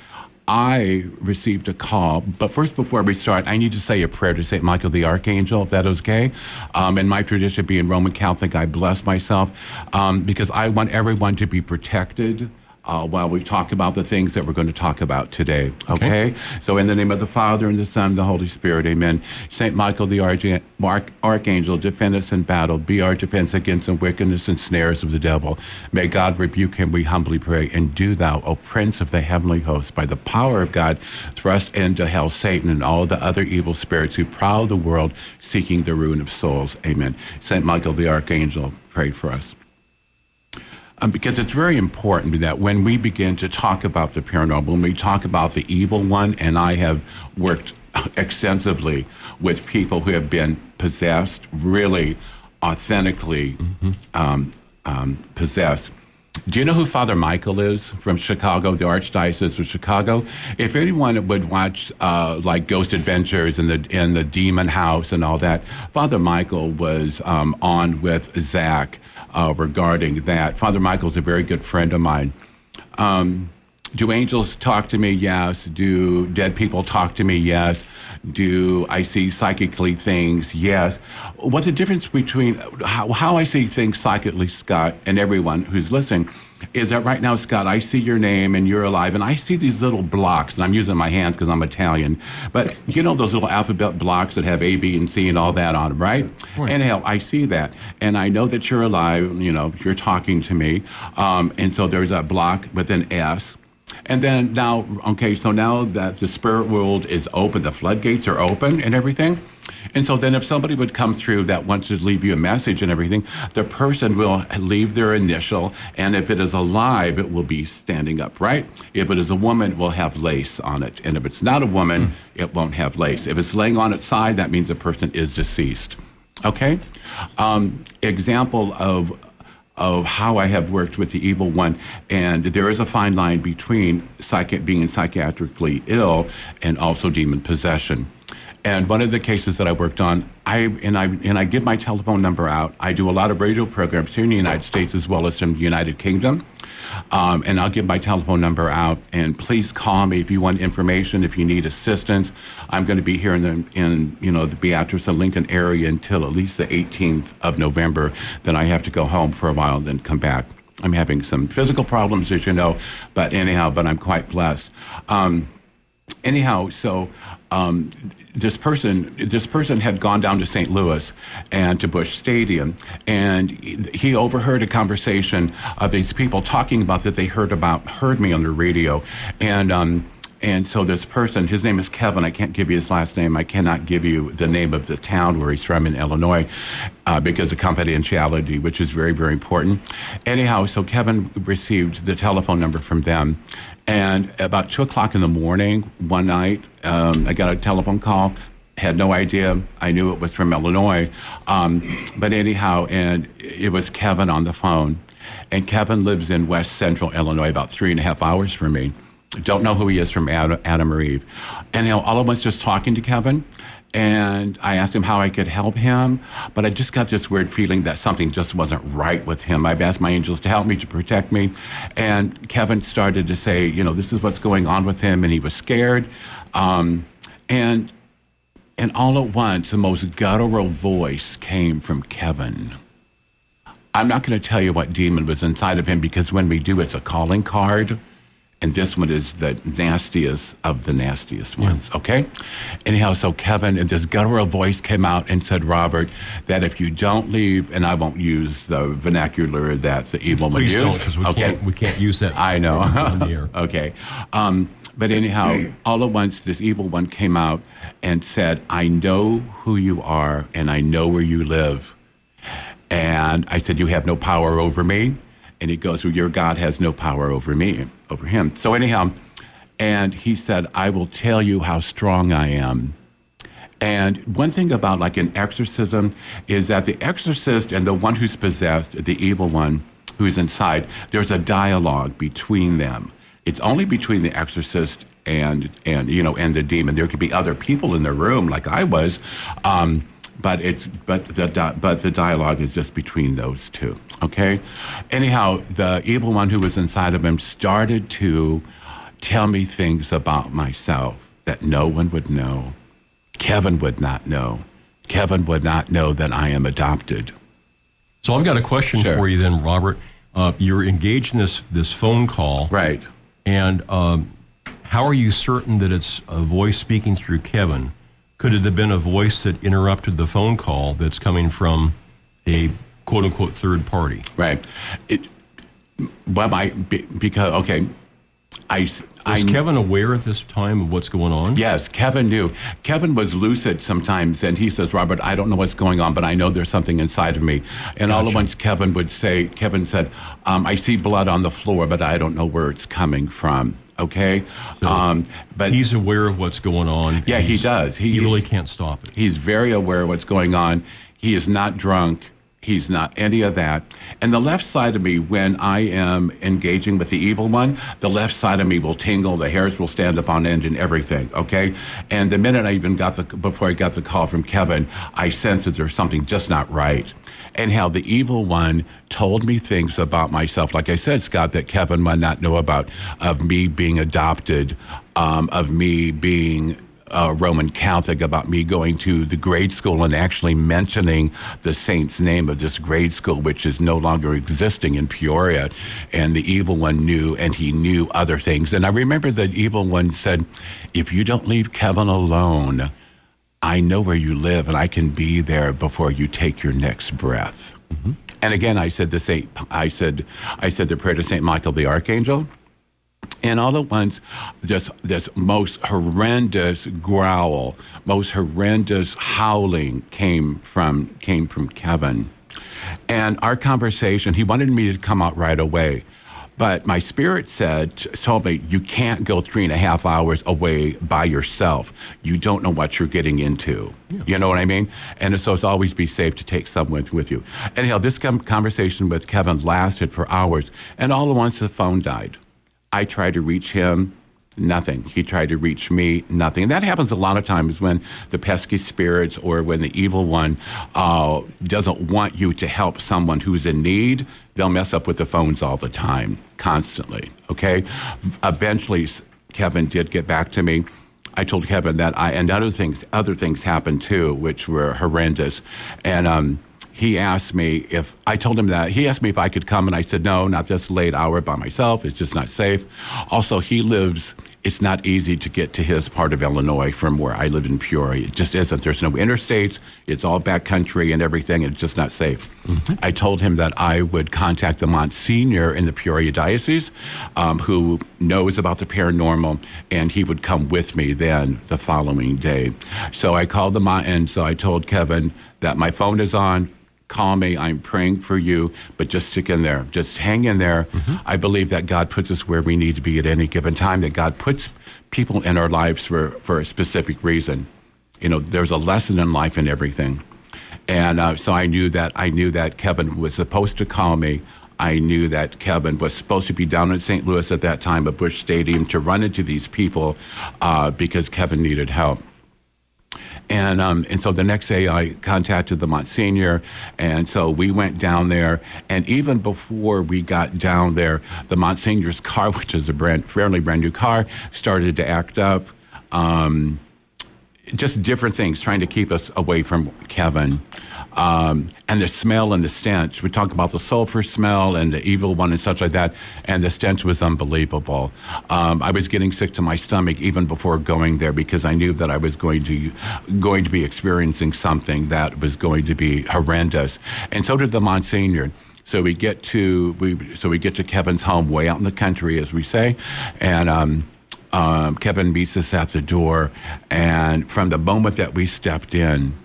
I received a call, but first, before we start, I need to say a prayer to St. Michael the Archangel, if that is okay. Um, in my tradition, being Roman Catholic, I bless myself um, because I want everyone to be protected uh, while we talk about the things that we're going to talk about today. Okay? So, in the name of the Father, and the Son, and the Holy Spirit, amen. St. Michael the Arch- Arch- Archangel, defend us in battle, be our defense against the wickedness and snares of the devil. May God rebuke him, we humbly pray. And do thou, O Prince of the heavenly host, by the power of God, thrust into hell Satan and all the other evil spirits who prowl the world seeking the ruin of souls. Amen. St. Michael the Archangel, pray for us. Um, because it's very important that when we begin to talk about the paranormal, when we talk about the evil one, and I have worked extensively with people who have been possessed, really authentically um, um, possessed. Do you know who Father Michael is from Chicago, the Archdiocese of Chicago? If anyone would watch uh, like Ghost Adventures and the and the Demon House and all that, Father Michael was um, on with Zach uh, regarding that. Father Michael's a very good friend of mine. Um, do angels talk to me? Yes. Do dead people talk to me? Yes. Do I see psychically things? Yes. What's the difference between how, how I see things psychically, Scott, and everyone who's listening? Is that right now, Scott? I see your name and you're alive, and I see these little blocks, and I'm using my hands because I'm Italian. But you know those little alphabet blocks that have A, B, and C and all that on them, right? right. Anyhow, I see that, and I know that you're alive. You know, you're talking to me, um, and so there's a block with an S and then now, okay, so now that the spirit world is open, the floodgates are open and everything. And so then if somebody would come through that wants to leave you a message and everything, the person will leave their initial. And if it is alive, it will be standing up, right? If it is a woman, it will have lace on it. And if it's not a woman, mm. it won't have lace. If it's laying on its side, that means the person is deceased. Okay? Um, example of of how I have worked with the evil one. And there is a fine line between psychi- being psychiatrically ill and also demon possession. And one of the cases that I worked on, I and I and I give my telephone number out. I do a lot of radio programs here in the United States as well as in the United Kingdom. Um, and I'll give my telephone number out. And please call me if you want information, if you need assistance. I'm going to be here in the in you know the Beatrice and Lincoln area until at least the 18th of November. Then I have to go home for a while, and then come back. I'm having some physical problems, as you know, but anyhow, but I'm quite blessed. Um, anyhow, so um, this person this person had gone down to St. Louis and to Busch Stadium, and he overheard a conversation of these people talking about that they heard about heard me on the radio, and. Um, and so this person, his name is Kevin. I can't give you his last name. I cannot give you the name of the town where he's from in Illinois uh, because of confidentiality, which is very, very important. Anyhow, so Kevin received the telephone number from them. And about two o'clock in the morning one night, um, I got a telephone call. Had no idea. I knew it was from Illinois. Um, but anyhow, and it was Kevin on the phone. And Kevin lives in West Central Illinois, about three and a half hours from me. Don't know who he is from Adam, Adam or Eve. And you know, all of us just talking to Kevin and I asked him how I could help him, but I just got this weird feeling that something just wasn't right with him. I've asked my angels to help me, to protect me, and Kevin started to say, you know, this is what's going on with him, and he was scared, um, and and all at once, the most guttural voice came from Kevin. I'm not going to tell you what demon was inside of him because when we do, it's a calling card and this one is the nastiest of the nastiest ones. Yeah. Okay. Anyhow, so Kevin and this guttural voice came out and said, Robert, that if you don't leave, and I won't use the vernacular that the evil one used. because we okay. can't we can't use that. I know. okay. Um, but anyhow, all at once, this evil one came out and said, I know who you are and I know where you live. And I said, You have no power over me. And he goes, Well, your God has no power over me, over him. So, anyhow, and he said, I will tell you how strong I am. And one thing about like an exorcism is that the exorcist and the one who's possessed, the evil one who's inside, there's a dialogue between them. It's only between the exorcist and and you know and the demon. There could be other people in the room, like I was. Um, but it's but the but the dialogue is just between those two. Okay. Anyhow, the evil one who was inside of him started to tell me things about myself that no one would know. Kevin would not know. Kevin would not know that I am adopted. So I've got a question sure. for you then, Robert. Uh, you're engaged in this this phone call, right? And um, how are you certain that it's a voice speaking through Kevin? Could it have been a voice that interrupted the phone call that's coming from a quote unquote third party? Right. It, well, I, because, okay, I, was I, Kevin aware at this time of what's going on? Yes, Kevin knew. Kevin was lucid sometimes, and he says, "Robert, I don't know what's going on, but I know there's something inside of me." And gotcha. all at once, Kevin would say, "Kevin said, um, I see blood on the floor, but I don't know where it's coming from." Okay? So um, but he's aware of what's going on. Yeah, he does. He, he really can't stop it. He's very aware of what's going on. He is not drunk. He's not any of that. And the left side of me, when I am engaging with the evil one, the left side of me will tingle, the hairs will stand up on end, and everything. Okay. And the minute I even got the before I got the call from Kevin, I sensed that there's something just not right. And how the evil one told me things about myself, like I said, Scott, that Kevin might not know about, of me being adopted, um, of me being uh, Roman Catholic about me going to the grade school and actually mentioning the saint's name of this grade school, which is no longer existing in Peoria. And the evil one knew, and he knew other things. And I remember the evil one said, If you don't leave Kevin alone, I know where you live and I can be there before you take your next breath. Mm-hmm. And again, I said the Saint, I said, I said the prayer to Saint Michael the Archangel. And all at once, this, this most horrendous growl, most horrendous howling came from, came from Kevin. And our conversation, he wanted me to come out right away. But my spirit said, told me, you can't go three and a half hours away by yourself. You don't know what you're getting into. Yeah. You know what I mean? And so it's always be safe to take someone with you. Anyhow, this conversation with Kevin lasted for hours, and all at once the phone died. I tried to reach him, nothing. He tried to reach me, nothing. And that happens a lot of times when the pesky spirits or when the evil one uh, doesn't want you to help someone who's in need. They'll mess up with the phones all the time, constantly. Okay? Eventually, Kevin did get back to me. I told Kevin that I, and other things, other things happened too, which were horrendous. And, um, he asked me if I told him that he asked me if I could come, and I said no, not this late hour by myself. It's just not safe. Also, he lives. It's not easy to get to his part of Illinois from where I live in Peoria. It just isn't. There's no interstates. It's all backcountry and everything. It's just not safe. Mm-hmm. I told him that I would contact the Monsignor in the Peoria diocese, um, who knows about the paranormal, and he would come with me then the following day. So I called the Mon, and so I told Kevin that my phone is on call me. I'm praying for you, but just stick in there. Just hang in there. Mm-hmm. I believe that God puts us where we need to be at any given time, that God puts people in our lives for, for a specific reason. You know, there's a lesson in life and everything. And uh, so I knew that I knew that Kevin was supposed to call me. I knew that Kevin was supposed to be down in St. Louis at that time at Busch Stadium to run into these people uh, because Kevin needed help. And, um, and so the next day I contacted the Monsignor. And so we went down there. And even before we got down there, the Monsignor's car, which is a brand, fairly brand new car, started to act up. Um, just different things, trying to keep us away from Kevin. Um, and the smell and the stench. We talk about the sulfur smell and the evil one and such like that, and the stench was unbelievable. Um, I was getting sick to my stomach even before going there because I knew that I was going to going to be experiencing something that was going to be horrendous, and so did the Monsignor. So we get to we so we get to Kevin's home way out in the country, as we say, and. Um, um, Kevin meets us at the door, and from the moment that we stepped in,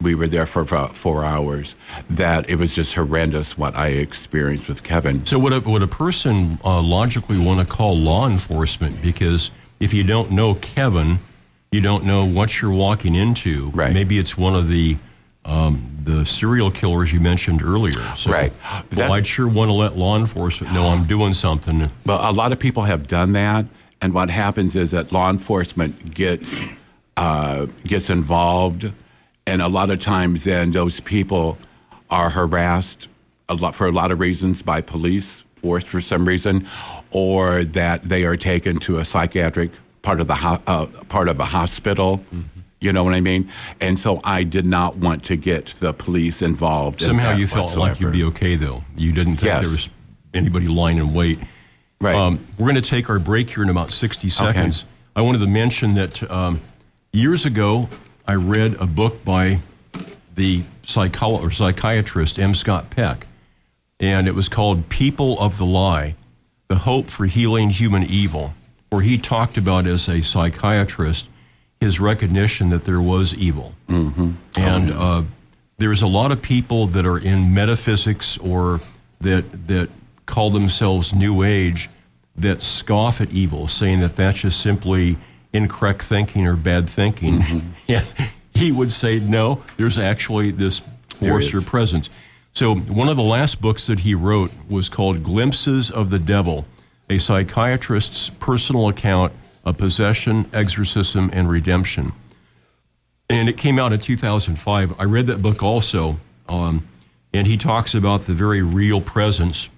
we were there for about four hours. That it was just horrendous what I experienced with Kevin. So would a, would a person uh, logically want to call law enforcement because if you don't know Kevin, you don't know what you're walking into. Right. Maybe it's one of the um, the serial killers you mentioned earlier. So, right. Well, I'd sure want to let law enforcement know I'm doing something. Well, a lot of people have done that. And what happens is that law enforcement gets uh, gets involved, and a lot of times then those people are harassed a lot for a lot of reasons by police force for some reason, or that they are taken to a psychiatric part of the ho- uh, part of a hospital. Mm-hmm. You know what I mean? And so I did not want to get the police involved. Somehow in you felt whatsoever. like you'd be okay, though. You didn't think Yes. there was anybody lying in wait. Right. Um, we're going to take our break here in about 60 seconds. I wanted to mention that um, years ago, I read a book by the psycholo- or psychiatrist M. Scott Peck, and it was called People of the Lie The Hope for Healing Human Evil, where he talked about, as a psychiatrist, his recognition that there was evil. Mm-hmm. And uh, there's a lot of people that are in metaphysics or that, that call themselves New Age that scoff at evil, saying that that's just simply incorrect thinking or bad thinking. Mm-hmm. And he would say, no, there's actually this force or presence. So, one of the last books that he wrote was called Glimpses of the Devil, a psychiatrist's personal account of possession, exorcism, and redemption. And it came out in 2005. I read that book also, um, and he talks about the very real presence,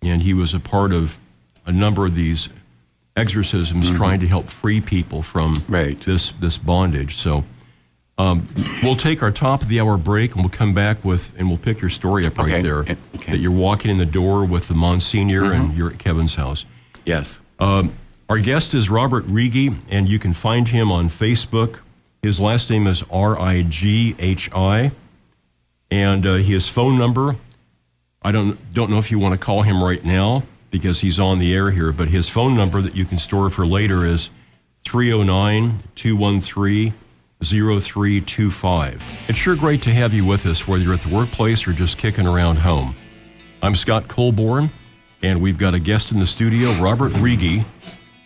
and he was a part of a number of these exorcisms trying to help free people from Right. this this bondage. So um, we'll take our top of the hour break and we'll come back with and we'll pick your story up right Okay. there. Okay. Mm-hmm. That you're walking in the door with the Monsignor and you're at Kevin's house. Yes. Um, our guest is Robert Riggi, and you can find him on Facebook. His last name is R I G H I, and uh, his phone number. I don't don't know if you want to call him right now because he's on the air here, but his phone number that you can store for later is 309 213 0325. It's sure great to have you with us, whether you're at the workplace or just kicking around home. I'm Scott Colborn, and we've got a guest in the studio, Robert Riggi.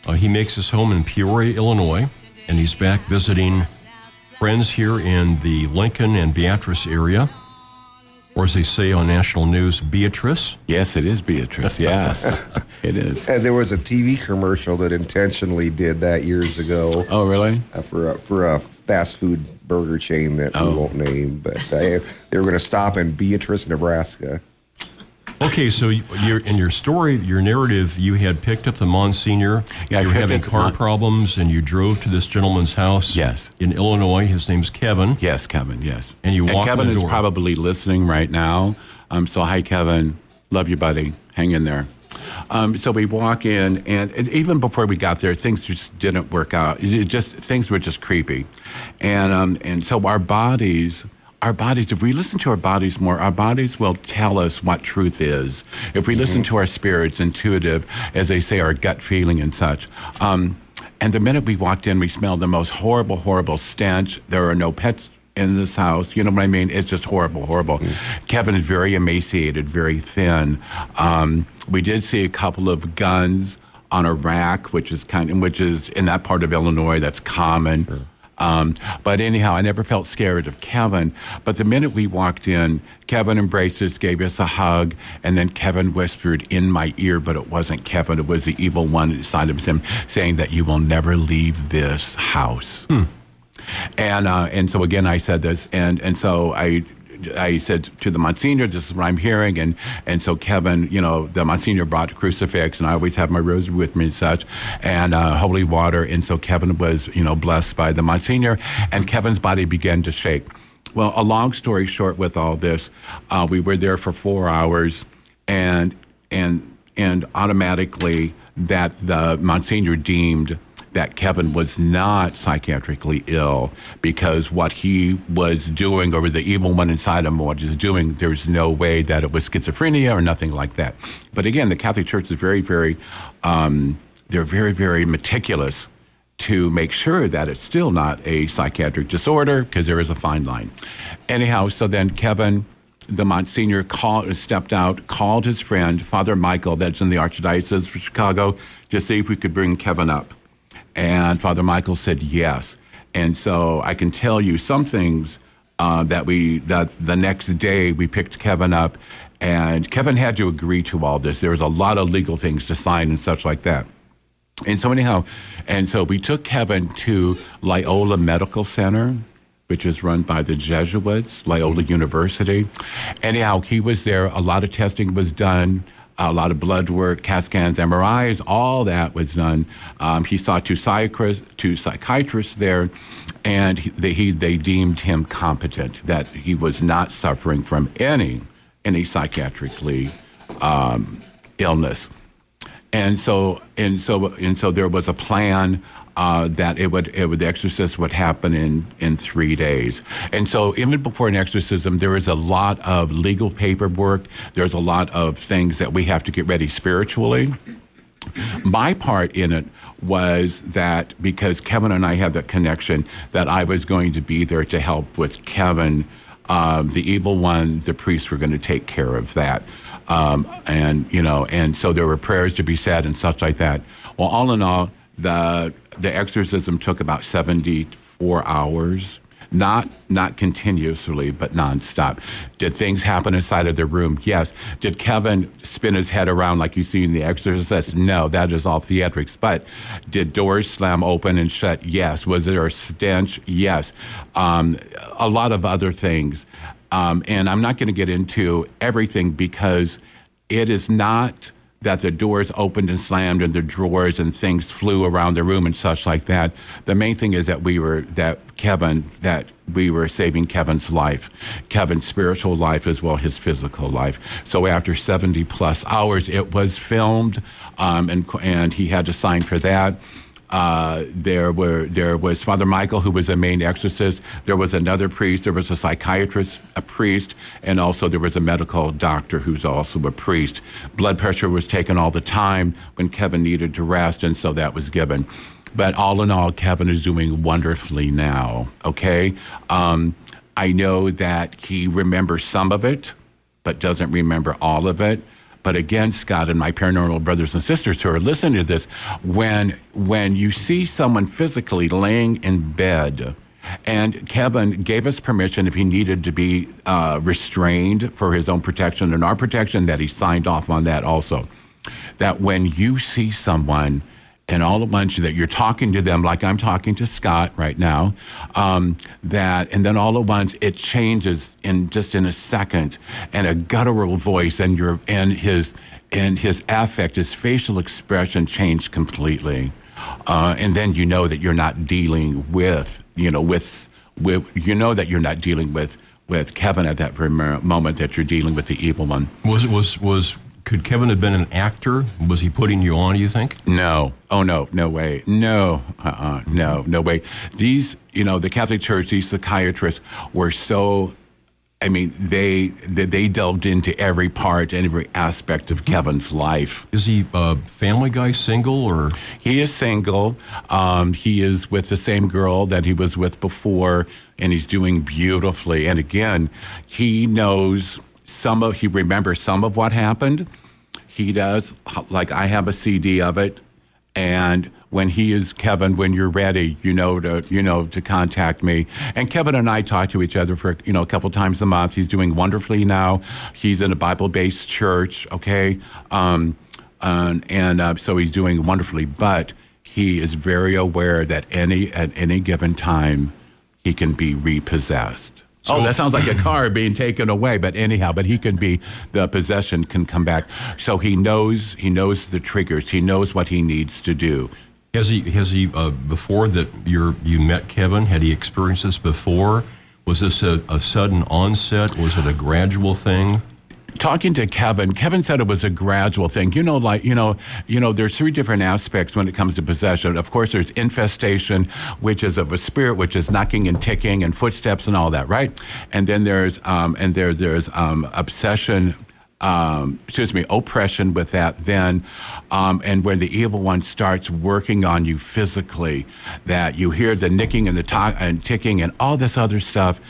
Uh, he makes his home in Peoria, Illinois, and he's back visiting friends here in the Lincoln and Beatrice area, or as they say on national news, Beatrice. Yes, it is Beatrice. Yes, it is. And there was a TV commercial that intentionally did that years ago Oh, really? uh, for a, for a fast food burger chain that we Oh. won't name, but uh, they were going to stop in Beatrice, Nebraska. Okay, so you- you're, in your story, your narrative, you had picked up the Monsignor. Yeah, you were having car Mon- problems, and you drove to this gentleman's house. Yes. in Illinois. His name's Kevin. Yes, Kevin. Yes. And you walk in Kevin is probably listening right now. Um, so hi, Kevin. Love you, buddy. Hang in there. Um, so we walk in, and, and even before we got there, things just didn't work out. It just things were just creepy, and um, and so our bodies. Our bodies, if we listen to our bodies more, our bodies will tell us what truth is. If we listen to our spirits, intuitive, as they say, our gut feeling and such. Um, and the minute we walked in, we smelled the most horrible, horrible stench. There are no pets in this house. You know what I mean? It's just horrible, horrible. Kevin is very emaciated, very thin. Um, we did see a couple of guns on a rack, which is kind of, which is in that part of Illinois that's common. Um, but anyhow, I never felt scared of Kevin. But the minute we walked in, Kevin embraced us, gave us a hug, and then Kevin whispered in my ear, but it wasn't Kevin, it was the evil one inside of him saying that you will never leave this house. And uh, and so again, I said this, and and so I. I said to the Monsignor, "This is what I'm hearing," and and so Kevin, you know, the Monsignor brought crucifix, and I always have my rosary with me and such, and uh, holy water, and so Kevin was, you know, blessed by the Monsignor, and Kevin's body began to shake. Well, a long story short, with all this, uh, we were there for four hours, and and and automatically that the Monsignor deemed that Kevin was not psychiatrically ill because what he was doing, or the evil one inside him, what he's doing, there's no way that it was schizophrenia or nothing like that. But again, the Catholic Church is very, very, um, they're very, very meticulous to make sure that it's still not a psychiatric disorder because there is a fine line. Anyhow, so then Kevin, the Monsignor called, stepped out, called his friend, Father Michael, that's in the Archdiocese of Chicago, to see if we could bring Kevin up. And Father Michael said yes. And so I can tell you some things uh, that we, that the next day we picked Kevin up, and Kevin had to agree to all this. There was a lot of legal things to sign and such like that. And so anyhow, and so we took Kevin to Loyola Medical Center, which is run by the Jesuits, Loyola University. Anyhow, he was there. A lot of testing was done. A lot of blood work, CAT scans, MRIs, all that was done. Um, he saw two psychiatrists, two psychiatrists there, and he, they, he, they deemed him competent, that he was not suffering from any, any psychiatrically um, illness and so and so and so there was a plan uh, that it would it would the exorcist would happen in in three days. And so even before an exorcism, there is a lot of legal paperwork. There's a lot of things that we have to get ready spiritually. My part in it was that because Kevin and I had that connection, that I was going to be there to help with Kevin. Um, the evil one, the priests were going to take care of that. Um, and, you know, and so there were prayers to be said and such like that. Well, all in all, the, the exorcism took about 74 hours. not not continuously, but nonstop. Did things happen inside of the room? Yes. Did Kevin spin his head around like you see in The Exorcist? No, that is all theatrics. But did doors slam open and shut? Yes. Was there a stench? Yes. Um, a lot of other things. Um, and I'm not going to get into everything because it is not that the doors opened and slammed and the drawers and things flew around the room and such like that. The main thing is that we were that Kevin that we were saving Kevin's life, Kevin's spiritual life as well as his physical life. So after 70 plus hours, it was filmed, um, and and he had to sign for that. Uh, there were there was Father Michael, who was a main exorcist. There was another priest. There was a psychiatrist, a priest, and also there was a medical doctor who's also a priest. Blood pressure was taken all the time when Kevin needed to rest, and so that was given. But all in all, Kevin is doing wonderfully now. Okay, um, I know that he remembers some of it, but doesn't remember all of it. But again, Scott and my paranormal brothers and sisters who are listening to this, when when you see someone physically laying in bed, and Kevin gave us permission if he needed to be uh, restrained for his own protection and our protection, that he signed off on that also. That when you see someone and all at once that you're talking to them like I'm talking to Scott right now, um, that and then all at once it changes in just in a second, and a guttural voice and your and his and his affect, his facial expression changed completely, uh, and then you know that you're not dealing with you know with with you know that you're not dealing with with Kevin at that very moment that you're dealing with the evil one. Was was was could Kevin have been an actor? Was he putting you on? Do you think? No. Oh no. No way. No. Uh-uh. No. No way. These, you know, the Catholic Church, these psychiatrists were so. I mean, they they, they delved into every part and every aspect of Kevin's life. Is he a family guy, single or? He is single. Um, he is with the same girl that he was with before, and he's doing beautifully. And again, he knows some of he remembers some of what happened. He does like I have a CD of it, and when he is Kevin, when you're ready, you know to you know to contact me. And Kevin and I talk to each other for you know a couple times a month. He's doing wonderfully now. He's in a Bible-based church, okay, um, and, and uh, so he's doing wonderfully. But he is very aware that any at any given time he can be repossessed. So, oh, that sounds like a car being taken away. But anyhow, but he can be the possession can come back. So he knows he knows the triggers. He knows what he needs to do. Has he has he uh, before that you you met Kevin? Had he experienced this before? Was this a, a sudden onset? Was it a gradual thing? Talking to Kevin, Kevin said it was a gradual thing. You know, like you know, you know, there's three different aspects when it comes to possession. Of course, there's infestation, which is of a spirit, which is knocking and ticking and footsteps and all that, right? And then there's um, and there there's um, obsession. Um, excuse me, oppression with that then, um, and when the evil one starts working on you physically, that you hear the nicking and the to- and ticking and all this other stuff,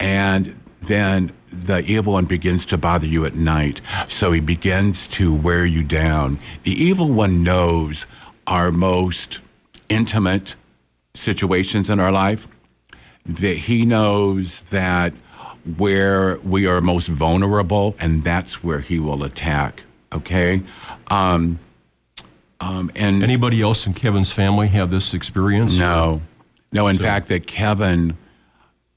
and then the evil one begins to bother you at night. So he begins to wear you down. The evil one knows our most intimate situations in our life. That he knows that where we are most vulnerable, and that's where he will attack. Okay. Um, um, and anybody else in Kevin's family have this experience? No, no. In so, fact, that Kevin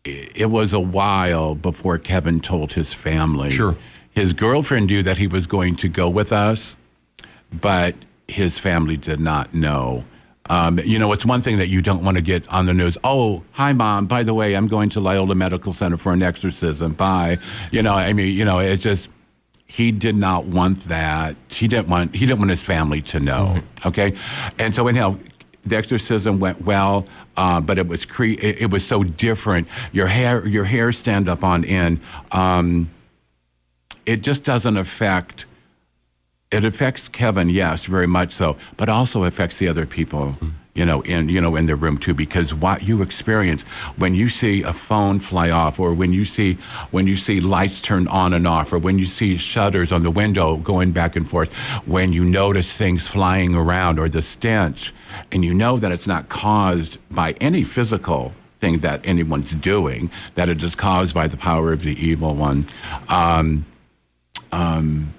it was a while before Kevin told his family. Sure. His girlfriend knew that he was going to go with us, but his family did not know. Um, you know, it's one thing that you don't want to get on the news. Oh, hi, mom. By the way, I'm going to Loyola Medical Center for an exorcism. Bye. You know, I mean, you know, it's just he did not want that. He didn't want he didn't want his family to know. Mm-hmm. Okay, and so anyhow, the exorcism went well, uh, but it was cre- it, it, was so different. Your hair your hair stand up on end. Um, it just doesn't affect. It affects Kevin, yes, very much so, but also affects the other people. Mm-hmm you know, in you know in the room too, because what you experience when you see a phone fly off, or when you see when you see lights turn on and off, or when you see shutters on the window going back and forth, when you notice things flying around, or the stench, and you know that it's not caused by any physical thing that anyone's doing, that it is caused by the power of the evil one. Um, um,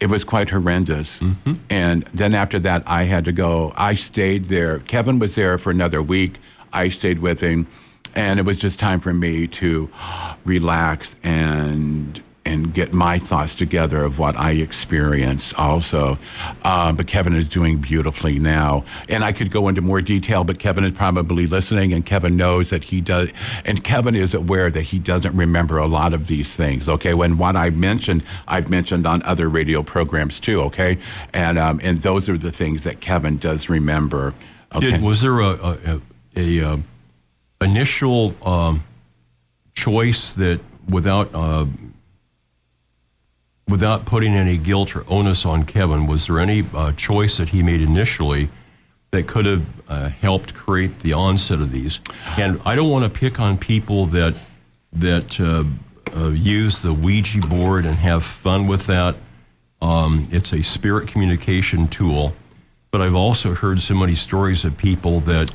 it was quite horrendous. Mm-hmm. And then after that, I had to go. I stayed there. Kevin was there for another week. I stayed with him, and it was just time for me to relax and and get my thoughts together of what I experienced also. Uh, but Kevin is doing beautifully now. And I could go into more detail, but Kevin is probably listening, and Kevin knows that he does, and Kevin is aware that he doesn't remember a lot of these things, okay? When what I mentioned, I've mentioned on other radio programs too, okay? And, um, and those are the things that Kevin does remember. Okay. Did, was there a, a, a, a uh, initial um, choice that without uh, without putting any guilt or onus on Kevin, was there any uh, choice that he made initially that could have uh, helped create the onset of these? And I don't want to pick on people that that uh, uh, use the Ouija board and have fun with that. Um, it's a spirit communication tool, but I've also heard so many stories of people that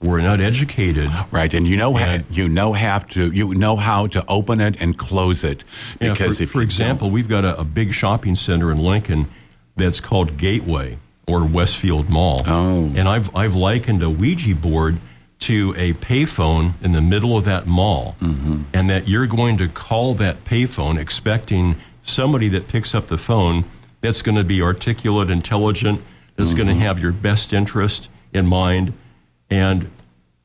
were not educated. Right, and you know And- you know have to you know how to open it and close it Yeah, because for, if for you example, we've got a, a big shopping center in Lincoln that's called Gateway or Westfield Mall. Oh. And I've, I've likened a Ouija board to a payphone in the middle of that mall. Mm-hmm. And that you're going to call that payphone expecting somebody that picks up the phone that's going to be articulate, intelligent, that's going to Mm-hmm. have your best interest in mind. And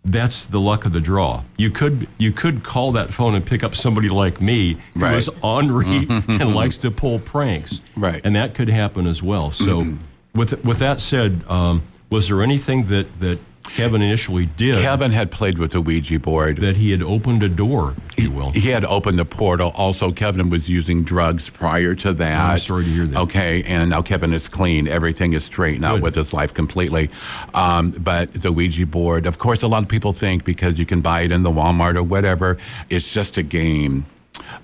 that's the luck of the draw. You could you could call that phone and pick up somebody like me who Right. is ornery and likes to pull pranks. Right. And that could happen as well. So with with that said, um, was there anything that, that Kevin initially did Kevin had played with the Ouija board. that he had opened a door, if you will? He had opened the portal. Also, Kevin was using drugs prior to that. I'm sorry to hear that. Okay, and now Kevin is clean. Everything is straightened out Good. with his life completely. Um, but the Ouija board, of course, a lot of people think because you can buy it in the Walmart or whatever, it's just a game.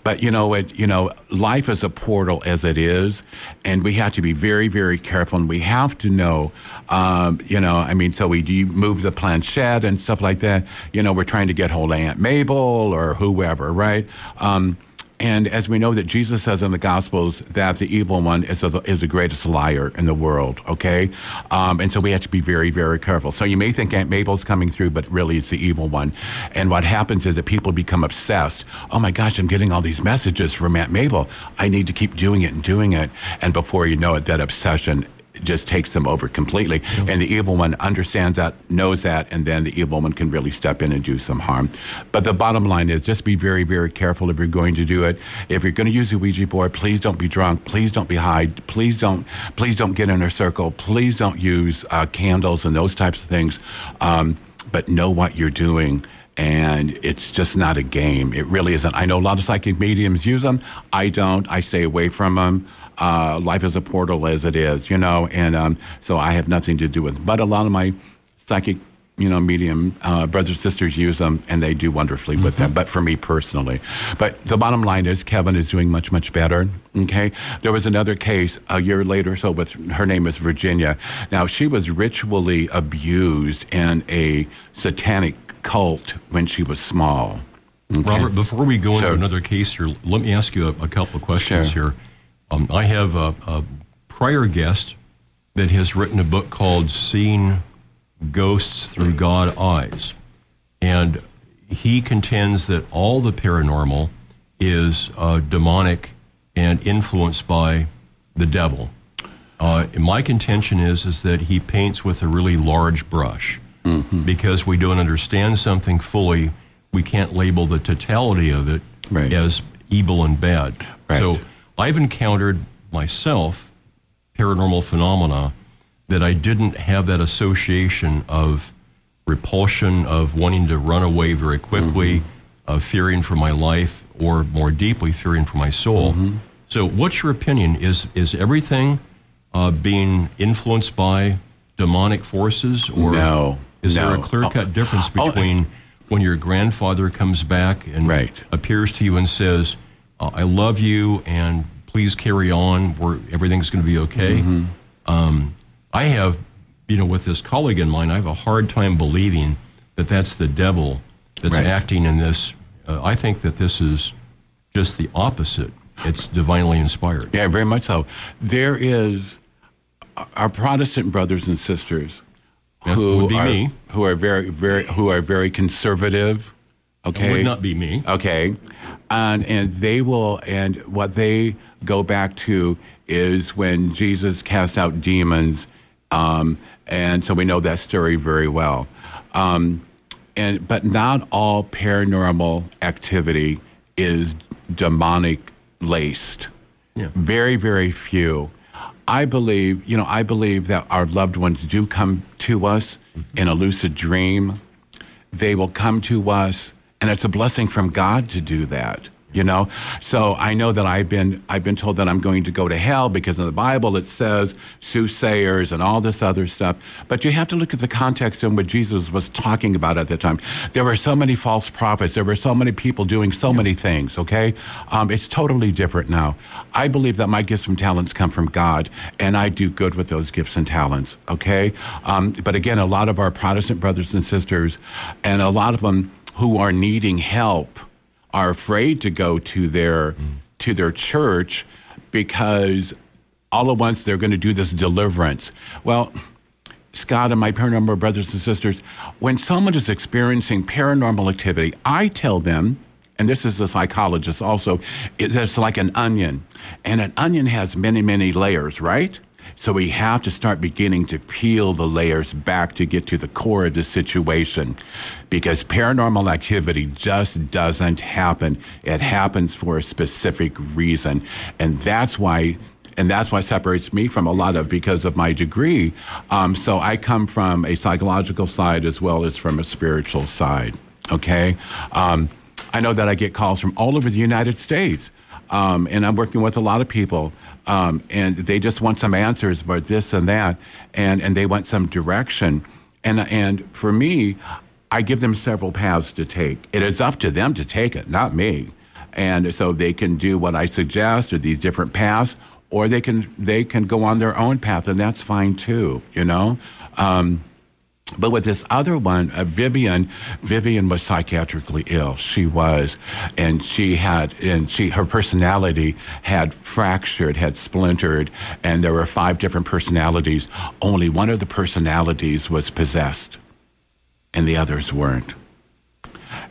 But you know it. You know, life is a portal as it is, and we have to be very, very careful. And we have to know. Um, you know, I mean, so we do move the planchette and stuff like that. You know, we're trying to get hold of Aunt Mabel or whoever, right? Um, and as we know that Jesus says in the Gospels that the evil one is, a, is the greatest liar in the world, okay? Um, and so we have to be very, very careful. So you may think Aunt Mabel's coming through, but really it's the evil one. And what happens is that people become obsessed. Oh my gosh, I'm getting all these messages from Aunt Mabel. I need to keep doing it and doing it. And before you know it, that obsession just takes them over completely. And the evil one understands that, knows that, and then the evil one can really step in and do some harm. But the bottom line is just be very, very careful if you're going to do it. If you're going to use a Ouija board, please don't be drunk. Please don't be high. Please don't. Please don't get in a circle. Please don't use uh, candles and those types of things. Um, but know what you're doing. And it's just not a game. It really isn't. I know a lot of psychic mediums use them. I don't. I stay away from them uh, life is a portal as it is, you know, and um, so I have nothing to do with it. But a lot of my psychic, you know, medium uh, brothers sisters use them, and they do wonderfully with them. But for me personally, but the bottom line is Kevin is doing much much better. Okay, there was another case a year later, so with her name is Virginia. Now she was ritually abused in a satanic cult when she was small. Okay? Robert, before we go into another case here, let me ask you a, a couple of questions Sure. here. Um, I have a, a prior guest that has written a book called Seeing Ghosts Through God Eyes. And he contends that all the paranormal is uh, demonic and influenced by the devil. Uh, my contention is is that he paints with a really large brush because we don't understand something fully. We can't label the totality of it Right. as evil and bad. Right. So I've encountered myself paranormal phenomena that I didn't have that association of repulsion, of wanting to run away very quickly, of fearing for my life, or more deeply fearing for my soul. So, what's your opinion? Is is everything uh, being influenced by demonic forces, or No, is there a clear cut Oh, difference oh, between when your grandfather comes back and Right. appears to you and says, uh, "I love you and please carry on. We're, everything's going to be okay." Mm-hmm. Um, I have, you know, with this colleague in mind, I have a hard time believing that that's the devil that's Right. acting in this. Uh, I think that this is just the opposite. It's divinely inspired. Yeah, very much so. There is our Protestant brothers and sisters That who would be are me. who are very very who are very conservative. Okay, It would not be me. Okay, and and they will and what they go back to is when Jesus cast out demons, um, and so we know that story very well. Um, and but not all paranormal activity is demonic laced. Yeah. Very very few. I believe you know I believe that our loved ones do come to us in a lucid dream they will come to us and it's a blessing from god to do that you know? So i know that i've been i've been told that i'm going to go to hell because in the bible it says soothsayers and all this other stuff. But you have to look at the context in what jesus was talking about at the time. There were so many false prophets. There were so many people doing so many things okay? Um, it's totally different now. I believe that my gifts and talents come from god and i do good with those gifts and talents okay? Um, but again a lot of our protestant brothers and sisters and a lot of them who are needing help are afraid to go to their to their church because all at once they're going to do this deliverance. Well, Scott and my paranormal brothers and sisters, when someone is experiencing paranormal activity, I tell them, and this is a psychologist also, it's like an onion. And an onion has many, many layers, right? So we have to start beginning to peel the layers back to get to the core of the situation because paranormal activity just doesn't happen. It happens for a specific reason. And that's why and that's what separates me from a lot of because of my degree. Um, so I come from a psychological side as well as from a spiritual side. Okay, um, I know that I get calls from all over the United States, um, and I'm working with a lot of people, um, and they just want some answers for this and that, and and they want some direction, and and for me, I give them several paths to take. It is up to them to take it, not me and so they can do what I suggest or these different paths, or they can they can go on their own path, and that's fine too. You know. Um, but with this other one, uh, Vivian, Vivian was psychiatrically ill. She was, and she had, and she her personality had fractured, had splintered, and there were five different personalities. Only one of the personalities was possessed, and the others weren't.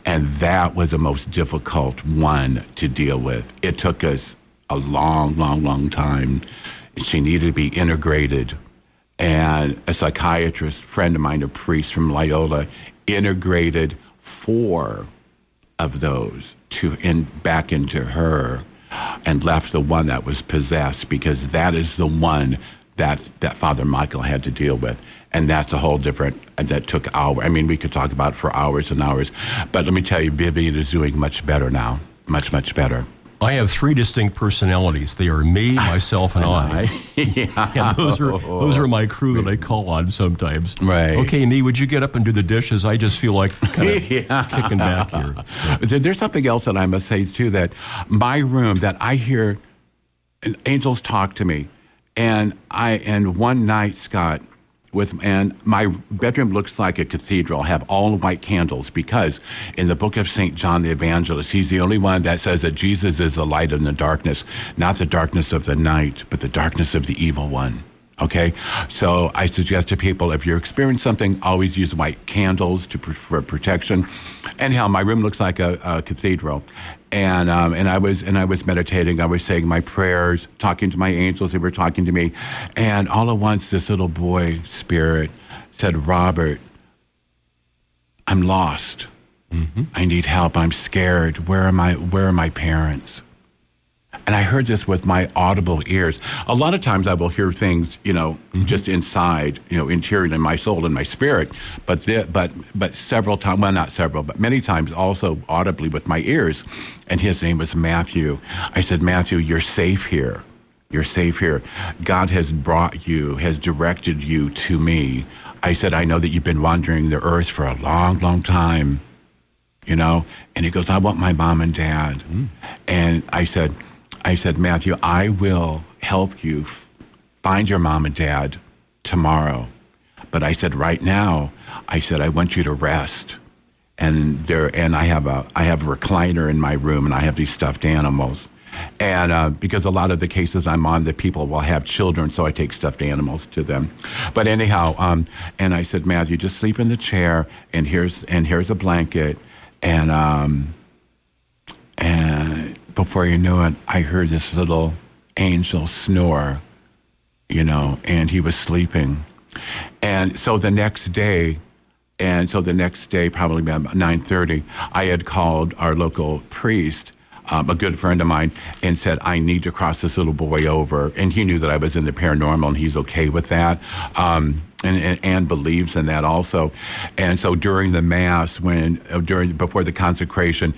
And that was the most difficult one to deal with. It took us a long, long, long time. She needed to be integrated. And a psychiatrist, friend of mine, a priest from Loyola, integrated four of those to in back into her and left the one that was possessed because that is the one that that Father Michael had to deal with. And that's a whole different that took hours. I mean, we could talk about it for hours and hours. But let me tell you, Vivian is doing much better now. Much, much better. I have three distinct personalities. They are me, myself, and I. yeah. And those are those are my crew that I call on sometimes. Right. Okay, me, would you get up and do the dishes? I just feel like kind of kicking back here. There- There's something else that I must say too that my room that I hear angels talk to me, and I and one night Scott with and my bedroom looks like a cathedral. I have all white candles because in the book of Saint John the Evangelist, he's the only one that says that Jesus is the light in the darkness, not the darkness of the night, but the darkness of the evil one. Okay, so I suggest to people if you're experiencing something, always use white candles to for protection. Anyhow, my room looks like a, a cathedral, and um, and I was and I was meditating. I was saying my prayers, talking to my angels. They were talking to me, and all at once, this little boy spirit said, "Robert, I'm lost. I need help. I'm scared. Where are my Where are my parents?" And I heard this with my audible ears. A lot of times I will hear things, you know, mm-hmm. just inside, you know, interior in my soul and my spirit. But the, but but several times, well, not several, but many times also audibly with my ears. And his name was Matthew. I said, Matthew, you're safe here. You're safe here. God has brought you, has directed you to me. I said, I know that you've been wandering the earth for a long, long time you know and he goes i want my mom and dad mm. and i said i said matthew i will help you f- find your mom and dad tomorrow but i said right now i said i want you to rest and there and I have a I have a recliner in my room, and I have these stuffed animals. And uh, because a lot of the cases I'm on, the people will have children, so I take stuffed animals to them. But anyhow, um, and I said, Matthew, just sleep in the chair, and here's and here's a blanket, and um, and before you knew it, I heard this little angel snore, you know, and he was sleeping. And so the next day, and so the next day, probably about 9:30, I had called our local priest, um, a good friend of mine, and said, "I need to cross this little boy over." And he knew that I was in the paranormal, and he's okay with that. Um, and, and, and believes in that also. And so during the mass, when uh, during before the consecration,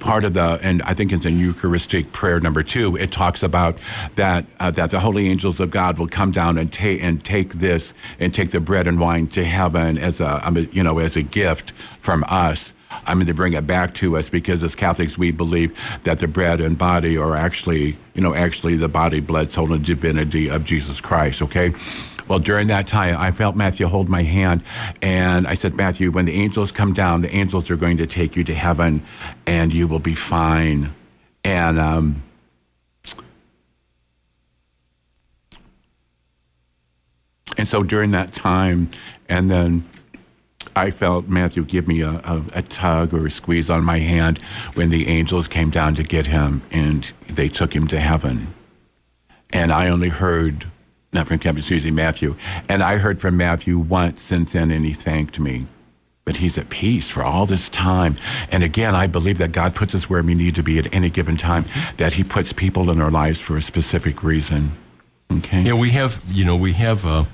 part of the and I think it's in Eucharistic prayer number two, it talks about that uh, that the holy angels of God will come down and take and take this and take the bread and wine to heaven as a you know as a gift from us. I mean, they bring it back to us because as Catholics, we believe that the bread and body are actually, you know, actually the body, blood, soul, and divinity of Jesus Christ, okay? Well, during that time, I felt Matthew hold my hand, and I said, Matthew, when the angels come down, the angels are going to take you to heaven, and you will be fine. And, um, and so during that time, and then I felt Matthew give me a, a, a, tug or a squeeze on my hand when the angels came down to get him and they took him to heaven. And I only heard, not from Captain Susie, Matthew, and I heard from Matthew once since then and he thanked me. But he's at peace for all this time. And again, I believe that God puts us where we need to be at any given time, that he puts people in our lives for a specific reason. Okay? Yeah, we have, you know, we have. Uh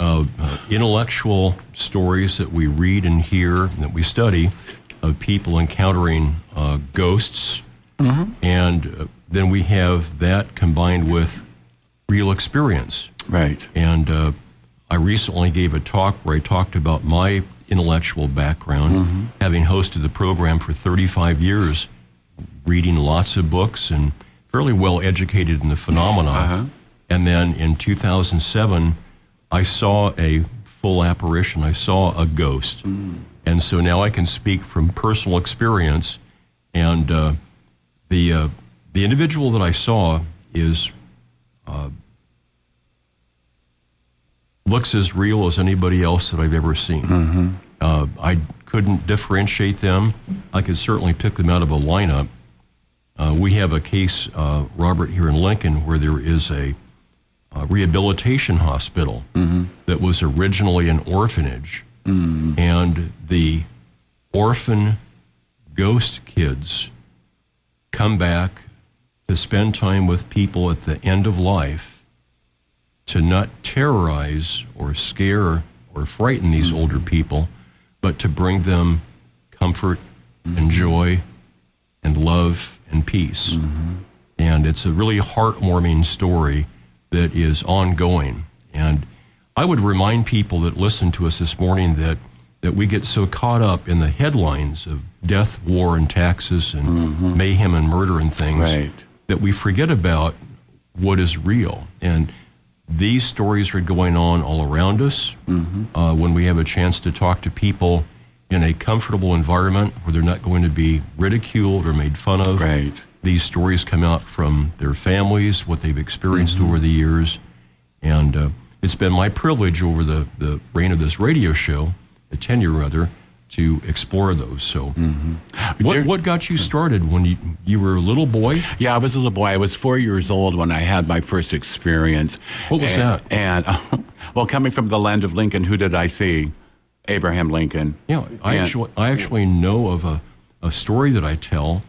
uh, intellectual stories that we read and hear, that we study, of people encountering uh, ghosts. Mm-hmm. And uh, then we have that combined with real experience. Right. And uh, I recently gave a talk where I talked about my intellectual background, mm-hmm. having hosted the program for 35 years, reading lots of books and fairly well educated in the phenomena. Uh-huh. And then in 2007, I saw a full apparition. I saw a ghost. Mm. And so now I can speak from personal experience. And uh, the, uh, the individual that I saw is uh, looks as real as anybody else that I've ever seen. Mm-hmm. Uh, I couldn't differentiate them. I could certainly pick them out of a lineup. Uh, we have a case, uh, Robert, here in Lincoln, where there is a uh, rehabilitation hospital mm-hmm. that was originally an orphanage. Mm-hmm. And the orphan ghost kids come back to spend time with people at the end of life to not terrorize or scare or frighten these mm-hmm. older people, but to bring them comfort and mm-hmm. joy and love and peace. Mm-hmm. And it's a really heartwarming story that is ongoing. And I would remind people that listen to us this morning that, that we get so caught up in the headlines of death, war, and taxes and mm-hmm. mayhem and murder and things right. that we forget about what is real. And these stories are going on all around us. Mm-hmm. Uh, when we have a chance to talk to people in a comfortable environment where they're not going to be ridiculed or made fun of. Right these stories come out from their families, what they've experienced mm-hmm. over the years. And uh, it's been my privilege over the, the reign of this radio show, the tenure rather, to explore those. So, mm-hmm. what, what got you started when you, you were a little boy? Yeah, I was a little boy. I was four years old when I had my first experience. What was and, that? And, uh, well, coming from the land of Lincoln, who did I see? Abraham Lincoln. Yeah, I, and, actually, I actually know of a, a story that I tell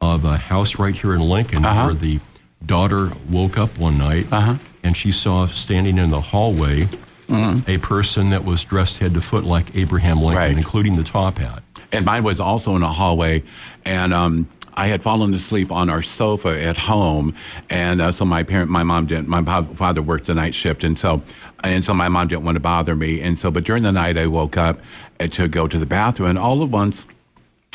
of a house right here in Lincoln uh-huh. where the daughter woke up one night uh-huh. and she saw standing in the hallway mm-hmm. a person that was dressed head to foot like Abraham Lincoln, right. including the top hat. And mine was also in a hallway, and um, I had fallen asleep on our sofa at home, and uh, so my parent, my mom didn't. My father worked the night shift, and so and so my mom didn't want to bother me, and so but during the night I woke up to go to the bathroom, and all at once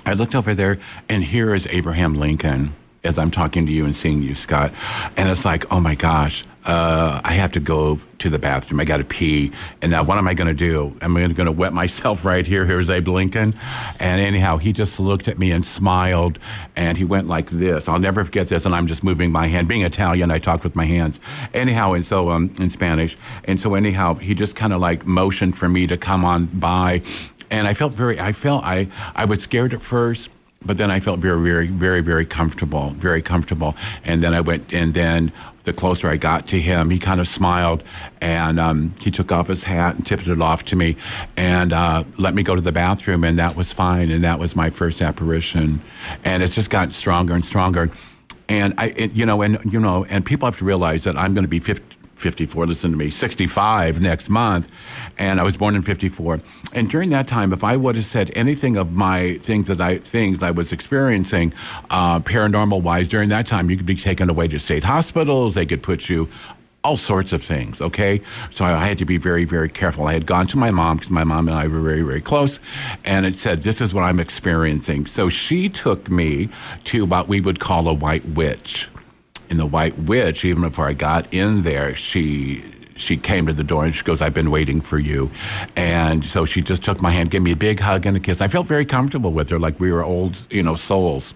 I looked over there, and here is Abraham Lincoln. As I'm talking to you and seeing you, Scott. And it's like, oh my gosh, uh, I have to go to the bathroom. I got to pee. And now what am I going to do? I'm going to wet myself right here. Here's Abe Lincoln. And anyhow, he just looked at me and smiled and he went like this. I'll never forget this. And I'm just moving my hand. Being Italian, I talked with my hands. Anyhow, and so um, in Spanish. And so anyhow, he just kind of like motioned for me to come on by. And I felt very, I felt, I, I was scared at first but then I felt very, very, very, very comfortable, very comfortable. And then I went, and then the closer I got to him, he kind of smiled and um, he took off his hat and tipped it off to me and uh, let me go to the bathroom, and that was fine. And that was my first apparition. And it's just gotten stronger and stronger. And I, it, you know, and you know, and people have to realize that I'm going to be 50 54, listen to me, 65 next month. And I was born in 54. And during that time, if I would have said anything of my things that I, things I was experiencing, uh, paranormal wise, during that time, you could be taken away to state hospitals. They could put you all sorts of things, okay? So I had to be very, very careful. I had gone to my mom because my mom and I were very, very close, and it said, This is what I'm experiencing. So she took me to what we would call a white witch in the White Witch, even before I got in there, she she came to the door and she goes, I've been waiting for you. And so she just took my hand, gave me a big hug and a kiss. I felt very comfortable with her, like we were old, you know, souls.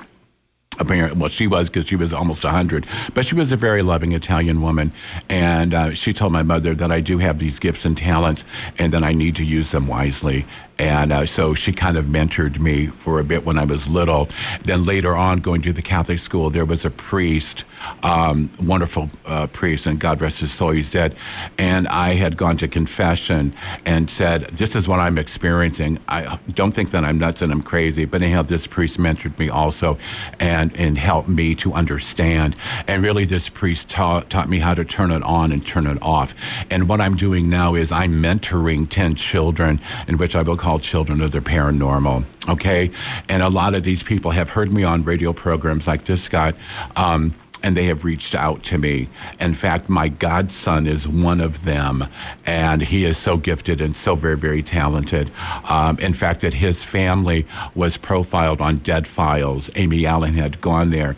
Apparently, well, she was because she was almost 100, but she was a very loving Italian woman. And uh, she told my mother that I do have these gifts and talents and that I need to use them wisely. And uh, so she kind of mentored me for a bit when I was little. Then later on, going to the Catholic school, there was a priest, um, wonderful uh, priest, and God rest his soul, he's dead. And I had gone to confession and said, This is what I'm experiencing. I don't think that I'm nuts and I'm crazy, but anyhow, this priest mentored me also and, and helped me to understand. And really, this priest taught, taught me how to turn it on and turn it off. And what I'm doing now is I'm mentoring 10 children, in which I will call children of the paranormal. Okay, and a lot of these people have heard me on radio programs like this guy. Um, and they have reached out to me. In fact, my godson is one of them, and he is so gifted and so very, very talented. Um, in fact, that his family was profiled on Dead Files. Amy Allen had gone there,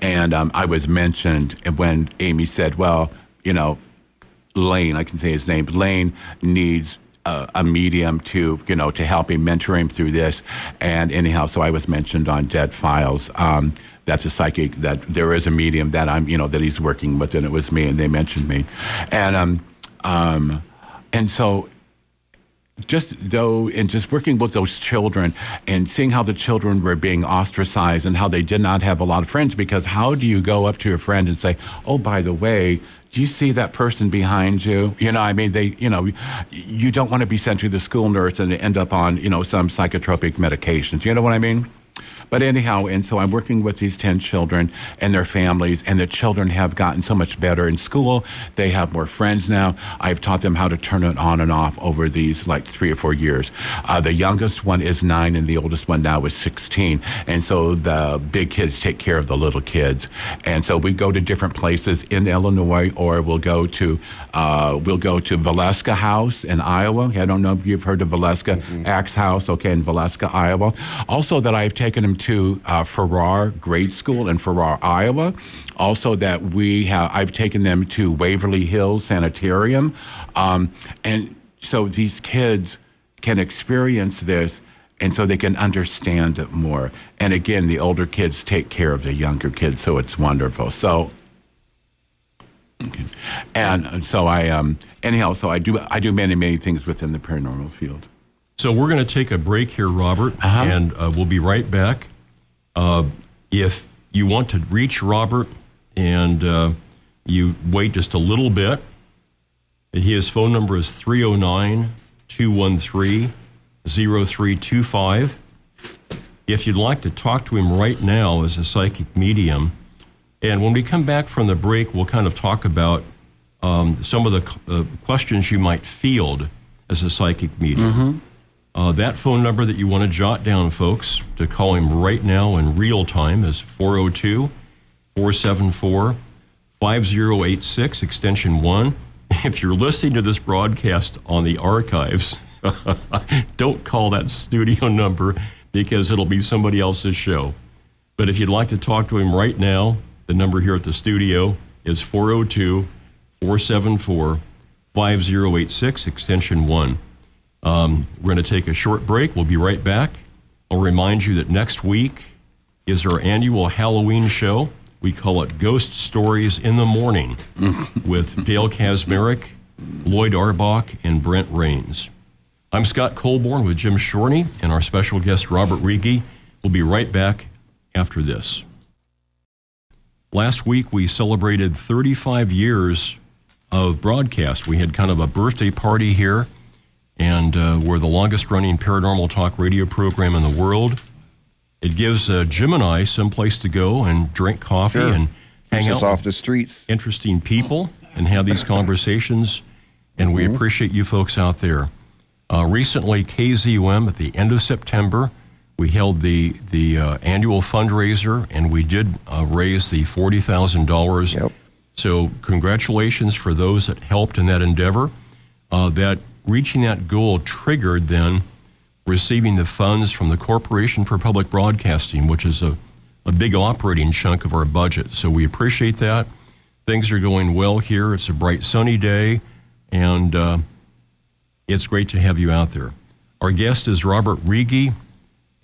and um, I was mentioned when Amy said, "Well, you know, Lane, I can say his name. Lane needs a, a, medium to you know to help him mentor him through this. And anyhow, so I was mentioned on Dead Files. Um, that's a psychic that there is a medium that I'm you know that he's working with, and it was me, and they mentioned me, and um, um, and so just though and just working with those children and seeing how the children were being ostracized and how they did not have a lot of friends because how do you go up to a friend and say oh by the way do you see that person behind you? You know, I mean, they, you know, you don't want to be sent to the school nurse and end up on, you know, some psychotropic medications. You know what I mean? But anyhow, and so I'm working with these 10 children and their families, and the children have gotten so much better in school. They have more friends now. I've taught them how to turn it on and off over these like three or four years. Uh, the youngest one is nine, and the oldest one now is 16. And so the big kids take care of the little kids. And so we go to different places in Illinois, or we'll go to uh, we'll go to Villisca House in Iowa. I don't know if you've heard of Villisca mm-hmm. Axe House, okay, in Villisca, Iowa. Also, that I've taken them to uh, Farrar Grade School in Farrar, Iowa. Also, that we have, I've taken them to Waverly Hills Sanitarium. Um, and so these kids can experience this and so they can understand it more. And again, the older kids take care of the younger kids, so it's wonderful. So, and so I, um, anyhow, so I do, I do many, many things within the paranormal field. So we're going to take a break here, Robert, uh-huh. and uh, we'll be right back. Uh, if you want to reach Robert and uh, you wait just a little bit, his phone number is 309 213 0325. If you'd like to talk to him right now as a psychic medium, and when we come back from the break, we'll kind of talk about um, some of the uh, questions you might field as a psychic medium. Mm-hmm. Uh, that phone number that you want to jot down, folks, to call him right now in real time is 402 474 5086, extension 1. If you're listening to this broadcast on the archives, don't call that studio number because it'll be somebody else's show. But if you'd like to talk to him right now, the number here at the studio is 402 474 5086, extension 1. Um, we're going to take a short break. We'll be right back. I'll remind you that next week is our annual Halloween show. We call it Ghost Stories in the Morning with Dale Kaczmarek, Lloyd Auerbach, and Brent Raynes. I'm Scott Colborn with Jim Shorney and our special guest Robert Riggi. We'll be right back after this. Last week we celebrated 35 years of broadcast. We had kind of a birthday party here, and uh, we're the longest running paranormal talk radio program in the world. It gives uh, Jim and I some place to go and drink coffee Sure. and hang Keeps out off the streets. interesting people and have these conversations. And we appreciate you folks out there. Uh, recently, KZUM at the end of September, we held the the uh, annual fundraiser, and we did uh, raise the forty thousand dollars. Yep. So, congratulations for those that helped in that endeavor. Uh, that reaching that goal triggered then receiving the funds from the Corporation for Public Broadcasting, which is a, a big operating chunk of our budget. So we appreciate that. Things are going well here. It's a bright, sunny day, and uh, it's great to have you out there. Our guest is Robert Riggi,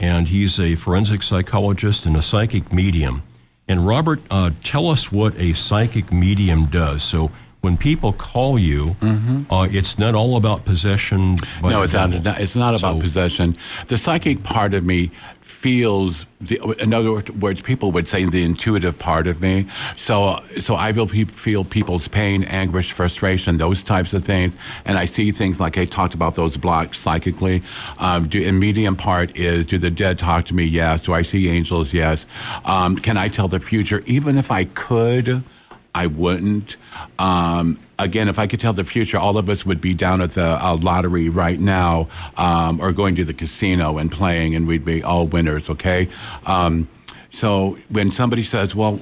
and he's a forensic psychologist and a psychic medium. And Robert, uh, tell us what a psychic medium does. So when people call you, uh, it's not all about possession. Mm-hmm. no, it's not. It's not about So- possession. The psychic part of me feels. The, in other words, people would say the intuitive part of me. So, so I feel, feel people's pain, anguish, frustration, those types of things, and I see things like I talked about those blocks psychically. Um, do, and medium part is: Do the dead talk to me? Yes. Do I see angels? Yes. Um, can I tell the future? Even if I could. I wouldn't. Um, again, if I could tell the future, all of us would be down at the uh, lottery right now um, or going to the casino and playing, and we'd be all winners, okay? Um, so when somebody says, Well,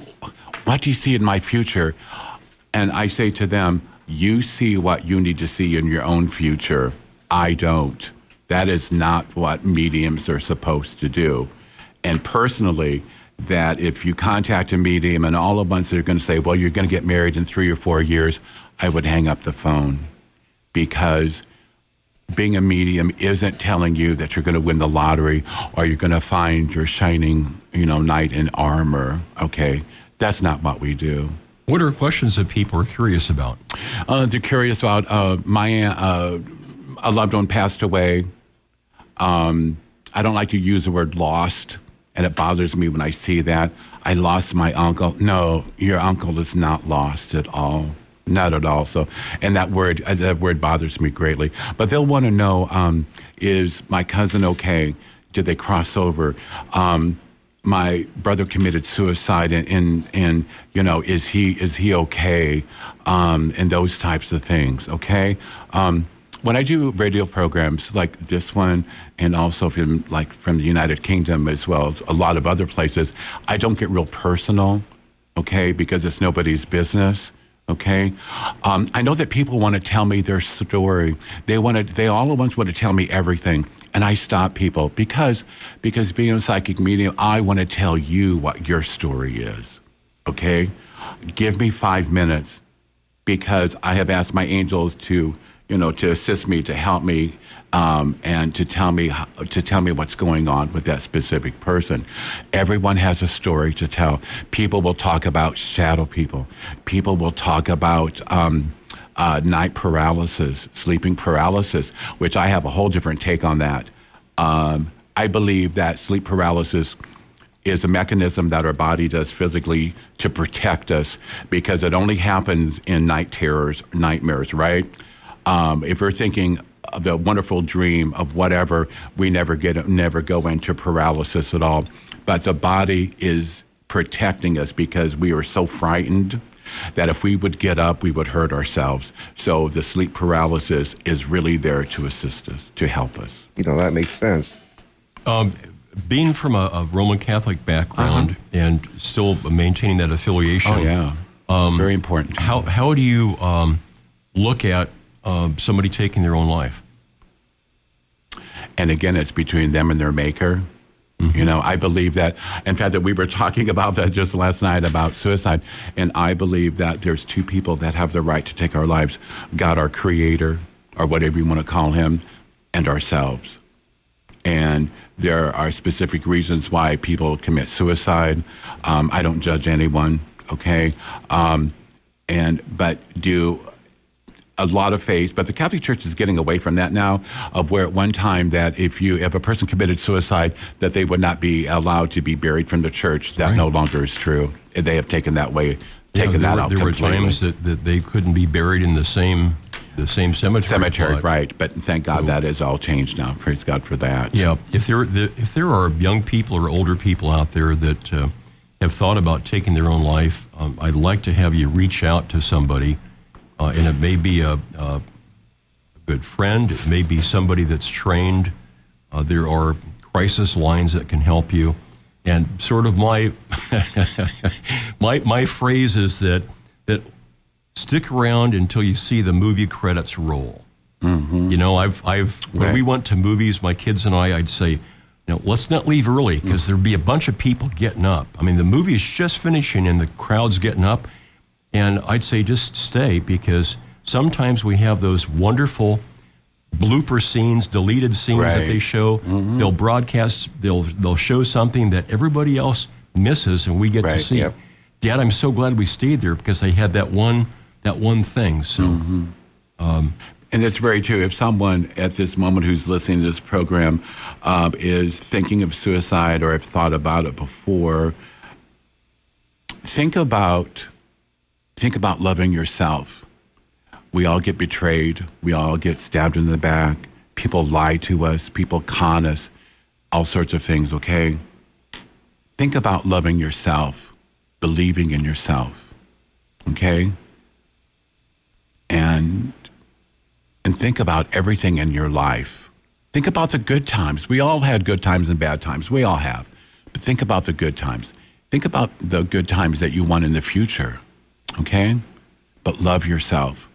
what do you see in my future? And I say to them, You see what you need to see in your own future. I don't. That is not what mediums are supposed to do. And personally, that if you contact a medium and all of once they're going to say, well, you're going to get married in three or four years, I would hang up the phone because being a medium isn't telling you that you're going to win the lottery or you're going to find your shining, you know, knight in armor. Okay, that's not what we do. What are questions that people are curious about? Uh, they're curious about uh, my aunt, uh, a loved one passed away. Um, I don't like to use the word lost, and it bothers me when I see that. I lost my uncle. No, your uncle is not lost at all. Not at all. So, and that word, uh, that word bothers me greatly. But they'll want to know: um, Is my cousin okay? Did they cross over? Um, my brother committed suicide and, and and you know is he is he okay um and those types of things okay um when I do radio programs like this one, and also from like from the United Kingdom as well as a lot of other places, I don't get real personal, okay, because it's nobody's business. Okay, um, I know that people want to tell me their story. They want to. They all at once want to tell me everything, and I stop people because because being a psychic medium, I want to tell you what your story is. Okay, give me five minutes because I have asked my angels to, you know, to assist me, to help me, um, and to tell me to tell me what's going on with that specific person. Everyone has a story to tell. People will talk about shadow people. People will talk about. Um, uh, night paralysis, sleeping paralysis, which I have a whole different take on that. Um, I believe that sleep paralysis is a mechanism that our body does physically to protect us because it only happens in night terrors, nightmares, right? Um, if we're thinking of a wonderful dream of whatever, we never get never go into paralysis at all. But the body is protecting us because we are so frightened that if we would get up, we would hurt ourselves. So the sleep paralysis is really there to assist us, to help us. You know, that makes sense. Um, being from a, a Roman Catholic background and still maintaining that affiliation, Uh-huh. Oh yeah, very important. how how do you um, look at um, somebody taking their own life? And again, it's between them and their maker. You know, I believe that, in fact, that we were talking about that just last night about suicide. And I believe that there's two people that have the right to take our lives God, our creator, or whatever you want to call him, and ourselves. And there are specific reasons why people commit suicide. Um, I don't judge anyone, okay? Um, and but do a lot of faith, but the Catholic Church is getting away from that now. Of where at one time that if you if a person committed suicide, that they would not be allowed to be buried from the church. That Right. no longer is true. They have taken that way, taken there that were, out there were times that, that they couldn't be buried in the same the same cemetery. Cemetery, plot. right? But thank God that is all changed now. Praise God for that. Yeah, if there the, if there are young people or older people out there that uh, have thought about taking their own life, um, I'd like to have you reach out to somebody, uh, and it may be a, a good friend, it may be somebody that's trained. Uh, there are crisis lines that can help you, and sort of my my my phrase is that that stick around until you see the movie credits roll. You know, I've, I've, when Right. we went to movies, my kids and I, I'd say, you know, let's not leave early because there'd be a bunch of people getting up. I mean, the movie is just finishing and the crowd's getting up. And I'd say just stay because sometimes we have those wonderful blooper scenes, deleted scenes that they show. Mm-hmm. They'll broadcast, they'll, they'll show something that everybody else misses and we get to see. yep. Dad, I'm so glad we stayed there because they had that one, that one thing. So. Mm-hmm. Um, and it's very true. If someone at this moment who's listening to this program uh, is thinking of suicide or have thought about it before, think about think about loving yourself. We all get betrayed. We all get stabbed in the back. People lie to us. People con us. All sorts of things. Okay. Think about loving yourself, believing in yourself. Okay. And and think about everything in your life. Think about the good times. We all had good times and bad times. We all have. But think about the good times. Think about the good times that you want in the future. Okay? But love yourself.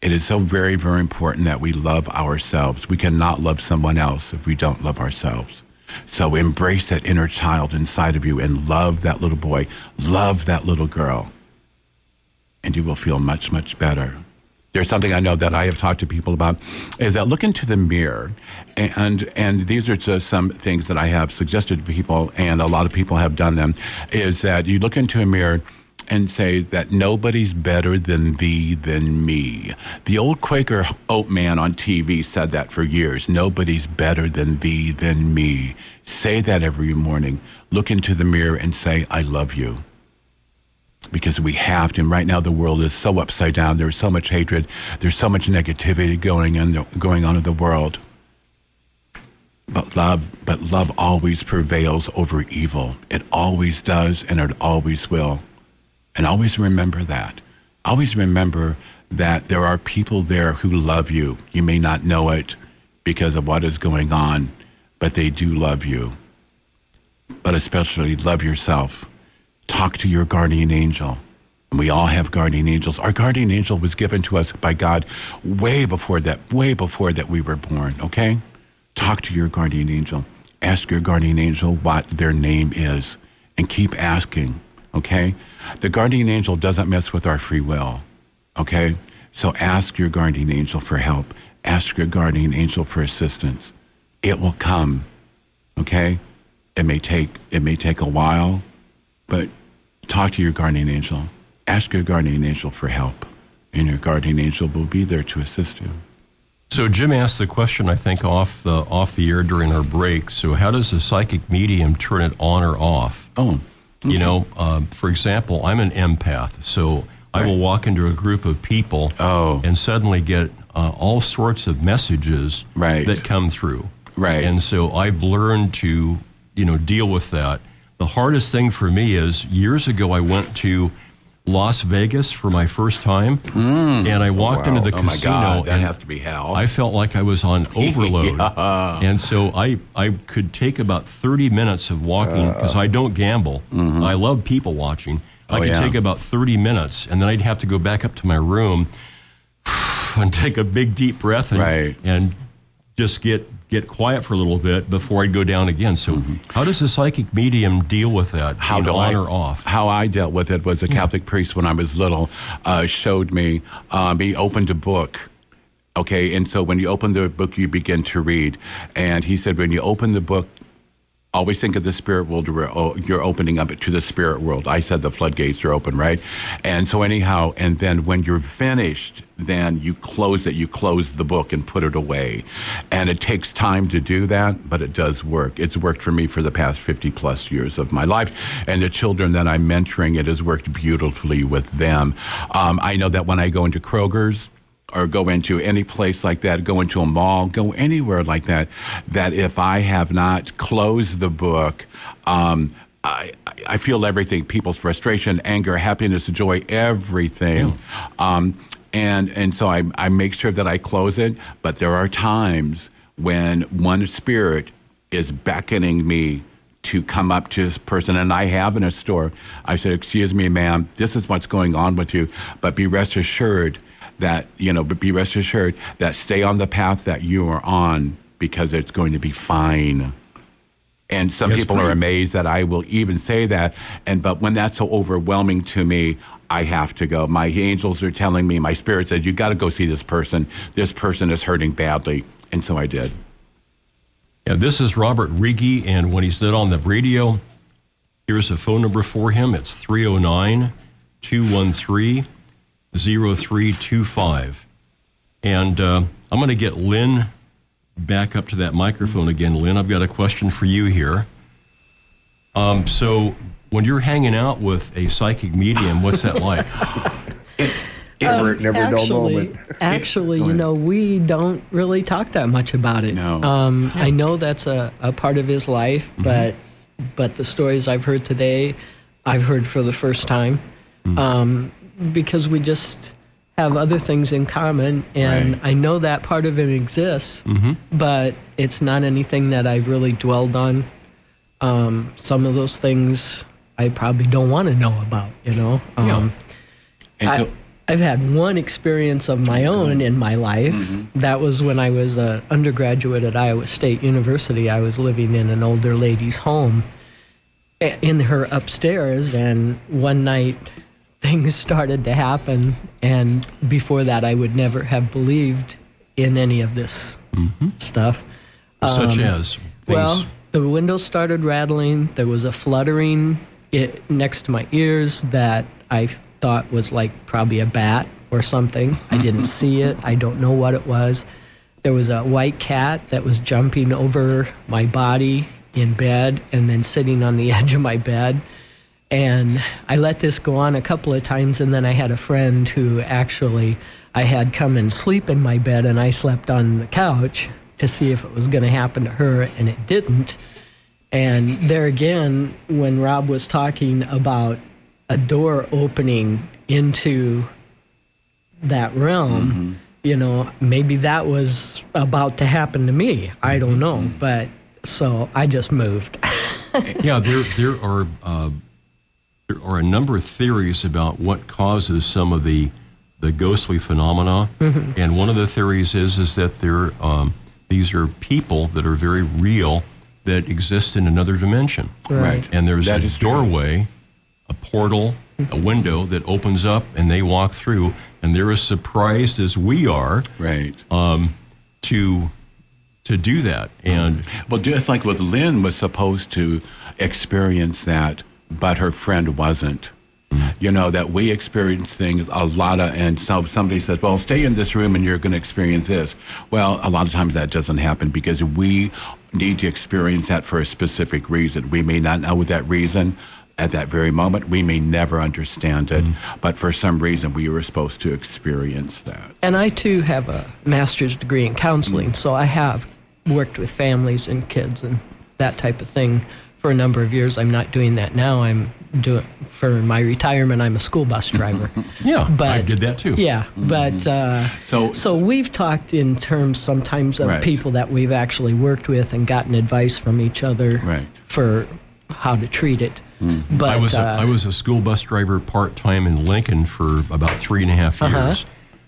It is so very, very important that we love ourselves. We cannot love someone else if we don't love ourselves. So embrace that inner child inside of you and love that little boy, love that little girl, and you will feel much, much better. There's something I know that I have talked to people about is that look into the mirror, and and these are just some things that I have suggested to people, and a lot of people have done them. Is that you look into a mirror and say that nobody's better than thee than me. The old Quaker oat man on TV said that for years. Nobody's better than thee than me. Say that every morning. Look into the mirror and say, I love you because we have to. And right now, the world is so upside down. There's so much hatred. There's so much negativity going on, going on in the world. But love, but love always prevails over evil. It always does, and it always will. And always remember that. Always remember that there are people there who love you. You may not know it because of what is going on, but they do love you. But especially love yourself talk to your guardian angel. And we all have guardian angels. Our guardian angel was given to us by God way before that, way before that we were born, okay? Talk to your guardian angel. Ask your guardian angel what their name is and keep asking, okay? The guardian angel doesn't mess with our free will, okay? So ask your guardian angel for help. Ask your guardian angel for assistance. It will come, okay? It may take it may take a while, but talk to your guardian angel. Ask your guardian angel for help, and your guardian angel will be there to assist you. So Jim asked the question, I think, off the off the air during our break. So how does a psychic medium turn it on or off? Oh, You know, um, for example, I'm an empath, so I will walk into a group of people Oh. and suddenly get uh, all sorts of messages Right. that come through. Right. And so I've learned to, you know, deal with that. The hardest thing for me is years ago I went to Las Vegas for my first time, and I walked into the oh casino God, that and has to be hell. I felt like I was on overload. And so I, I could take about 30 minutes of walking because I don't gamble. I love people watching. I Mm-hmm. Oh, could yeah. take about 30 minutes and then I'd have to go back up to my room and take a big deep breath and, Right. and just get get quiet for a little bit before I'd go down again. So, how does a psychic medium deal with that? how do on I, or off? How I dealt with it was a Catholic priest when I was little uh, showed me. Um, he opened a book. Okay, and so when you open the book, you begin to read. And he said, when you open the book, always think of the spirit world. You're opening up to the spirit world. I said the floodgates are open, right? And so anyhow, and then when you're finished, then you close it. You close the book and put it away. And it takes time to do that, but it does work. It's worked for me for the past 50 plus years of my life. And the children that I'm mentoring, it has worked beautifully with them. Um, I know that when I go into Kroger's, or go into any place like that, go into a mall, go anywhere like that, that if I have not closed the book, um, I, I feel everything people's frustration, anger, happiness, joy, everything. Um, and, and so I, I make sure that I close it. But there are times when one spirit is beckoning me to come up to this person, and I have in a store. I said, "Excuse me, ma'am, this is what's going on with you, but be rest assured that you know, but be rest assured that stay on the path that you are on because it's going to be fine." And some Yes, people are amazed that I will even say that, and but when that's so overwhelming to me. I have to go. My angels are telling me, my spirit said, you got to go see this person. This person is hurting badly. And so I did. Yeah, this is Robert Riggi, and when he's not on the radio, here's a phone number for him. It's 309 213 0325. And uh, I'm going to get Lynn back up to that microphone again. Lynn, I've got a question for you here. Um, so, when you're hanging out with a psychic medium, what's that like? Never, never dull actually, moment. actually, you know, we don't really talk that much about it. No. Um, I know that's a, a part of his life, Mm-hmm. but but the stories I've heard today, I've heard for the first time, Mm. um, because we just have other things in common, and Right. I know that part of it exists, but it's not anything that I've really dwelled on. Um, some of those things I probably don't want to know about, you know. Um, And so, I, I've had one experience of my own in my life. That was when I was an undergraduate at Iowa State University. I was living in an older lady's home in her upstairs, and one night things started to happen. And before that, I would never have believed in any of this mm-hmm. stuff. Such um, as things. Well, the windows started rattling. There was a fluttering it, next to my ears that I thought was like probably a bat or something. I didn't see it. I don't know what it was. There was a white cat that was jumping over my body in bed and then sitting on the edge of my bed. And I let this go on a couple of times, and then I had a friend who actually I had come and sleep in my bed, and I slept on the couch to see if it was going to happen to her, and it didn't. And there again, when Rob was talking about a door opening into that realm, you know, maybe that was about to happen to me. I don't know, but so I just moved. yeah, there there are uh, there are a number of theories about what causes some of the the ghostly phenomena, mm-hmm. and one of the theories is is that there um, these are people that are very real that exist in another dimension, Right. And there's That a is true. doorway, a portal, a mm-hmm. window that opens up, and they walk through, and they're as surprised as we are right. Um, to to do that, and mm-hmm. Well, just like with Lynn was supposed to experience that, but her friend wasn't. You know that we experience things a lot of, and so somebody says, "Well, stay in this room and you're going to experience this." Well, a lot of times that doesn't happen because we need to experience that for a specific reason. We may not know that reason at that very moment. We may never understand it, mm-hmm. but for some reason we were supposed to experience that. And I too have a master's degree in counseling, so I have worked with families and kids and that type of thing for a number of years. I'm not doing that now. I'm doing for my retirement. I'm a school bus driver. yeah, but I did that too. Yeah, but uh, So- so we've talked in terms sometimes of Right. people that we've actually worked with and gotten advice from each other Right. for how to treat it. But I was a, uh, I was a school bus driver part time in Lincoln for about three and a half Uh-huh. years.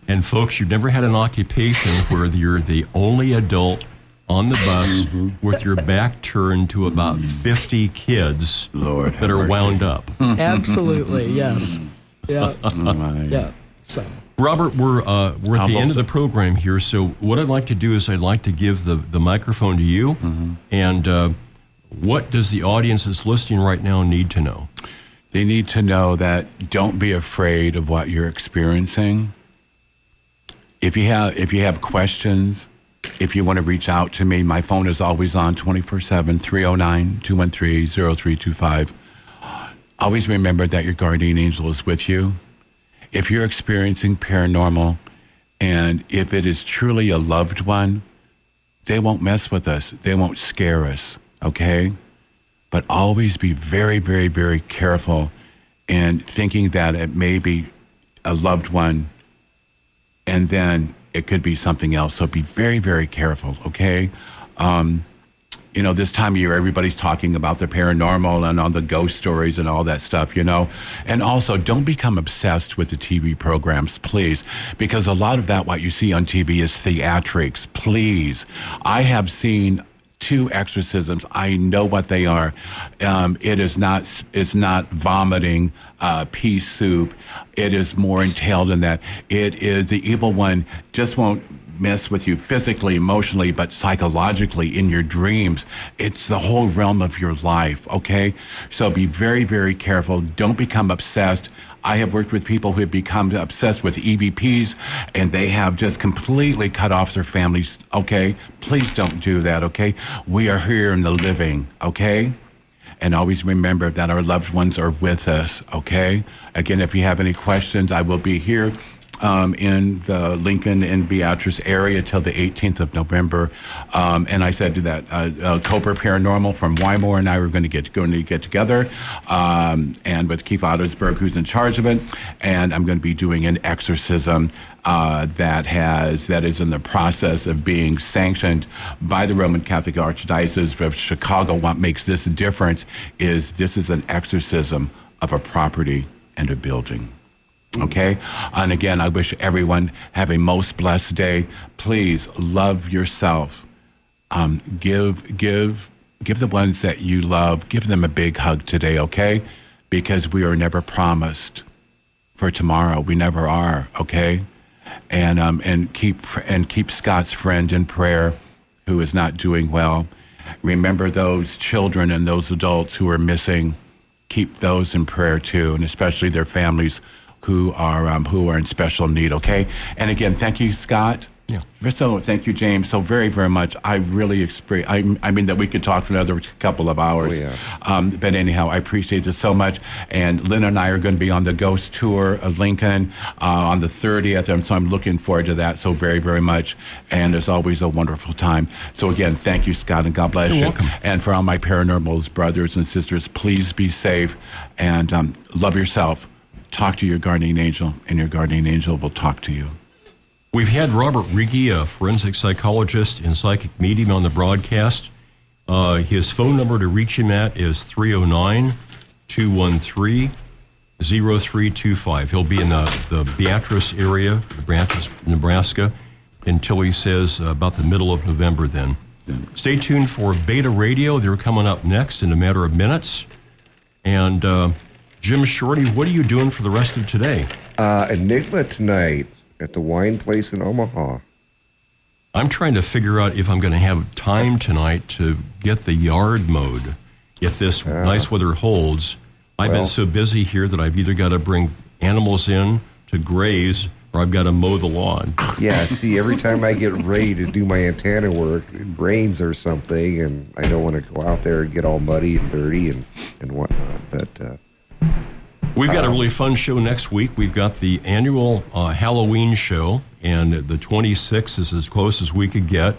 And folks, you've never had an occupation where you're the only adult on the bus Mm-hmm. with your back turned to about 50 kids Lord that are mercy. wound up. Absolutely, yes. Yeah, Oh, my. yeah. So, Robert, we're uh, we're at How the end of the- the program here. So what I'd like to do is I'd like to give the, the microphone to you. Mm-hmm. And uh, what does the audience that's listening right now need to know? They need to know that don't be afraid of what you're experiencing. If you have if you have questions, if you want to reach out to me, my phone is always on 24/7 309-213-0325. Always remember that your guardian angel is with you. If you're experiencing paranormal and if it is truly a loved one, they won't mess with us. They won't scare us, okay? but always be very, very, very careful in thinking that it may be a loved one and then it could be something else. So be very, very careful, okay? Um, you know, this time of year, everybody's talking about the paranormal and all the ghost stories and all that stuff, you know? And also, don't become obsessed with the TV programs, please, because a lot of that, what you see on TV is theatrics, please. I have seen two exorcisms. I know what they are. Um, it is not. It's not vomiting uh, pea soup. It is more entailed than that. It is the evil one just won't mess with you physically, emotionally, but psychologically in your dreams. It's the whole realm of your life. Okay, so be very, very careful. Don't become obsessed. I have worked with people who have become obsessed with EVPs and they have just completely cut off their families. Okay? Please don't do that, okay? We are here in the living, okay? And always remember that our loved ones are with us, okay? Again, if you have any questions, I will be here um, in the Lincoln and Beatrice area till the 18th of November. Um, and I said to that uh, uh, Paranormal from Wymore and I were going to get going to get together, um, and with Keith Ottersberg, who's in charge of it, and I'm going to be doing an exorcism. Uh, that has that is in the process of being sanctioned by the Roman Catholic Archdiocese of Chicago. What makes this difference is this is an exorcism of a property and a building. Okay? And again, I wish everyone have a most blessed day. Please love yourself. Um, give, give, give the ones that you love, give them a big hug today, okay? Because we are never promised for tomorrow. We never are, okay? And um, and keep and keep Scott's friend in prayer, who is not doing well. Remember those children and those adults who are missing. Keep those in prayer too, and especially their families who are um, who are in special need. Okay. And again, thank you, Scott. Yeah. So thank you, James, so very, very much. I really experience. I, I mean that we could talk for another couple of hours. Oh, yeah. Um, but anyhow, I appreciate this so much. And Lynn and I are going to be on the Ghost Tour of Lincoln uh, on the 30th, and so I'm looking forward to that so very, very much. And it's always a wonderful time. So again, thank you, Scott, and God bless You're you. welcome. And for all my paranormals brothers and sisters, please be safe and um, love yourself. Talk to your guardian angel, and your guardian angel will talk to you. We've had Robert Riggi, a forensic psychologist and psychic medium, on the broadcast. Uh, his phone number to reach him at is 309 213 0325. He'll be in the, the Beatrice area, Beatrice, Nebraska, until he says about the middle of November then. Stay tuned for Beta Radio. They're coming up next in a matter of minutes. And uh, Jim Shorty, what are you doing for the rest of today? Uh, Enigma tonight at the wine place in Omaha. I'm trying to figure out if I'm going to have time tonight to get the yard mowed. If this nice weather holds, I've been so busy here that I've either got to bring animals in to graze or I've got to mow the lawn. Yeah, see, every time I get ready to do my antenna work, it rains or something, and I don't want to go out there and get all muddy and dirty and, and whatnot. But uh, We've got a really fun show next week. We've got the annual uh, Halloween show, and the 26th is as close as we could get.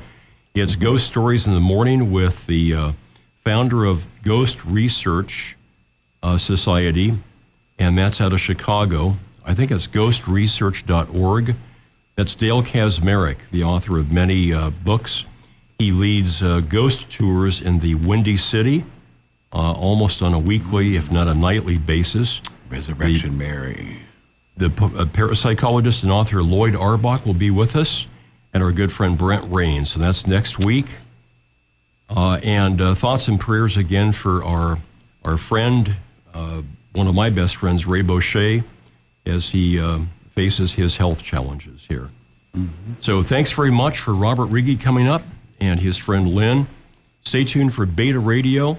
It's Ghost Stories in the Morning with the uh, founder of Ghost Research uh, Society, and that's out of Chicago. I think it's ghostresearch.org. That's Dale Kaczmarek, the author of many uh, books. He leads uh, ghost tours in the Windy City, uh, almost on a weekly, if not a nightly basis. Resurrection Mary. The uh, parapsychologist and author Loyd Auerbach will be with us, and our good friend Brent Raynes. And that's next week. Uh, and uh, thoughts and prayers again for our our friend, uh, one of my best friends, Ray Boucher, as he uh, faces his health challenges here. Mm-hmm. So thanks very much for Robert Riggi coming up and his friend Lynn. Stay tuned for Beta Radio.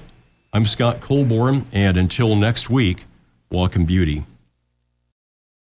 I'm Scott Colborn, and until next week, walk in beauty.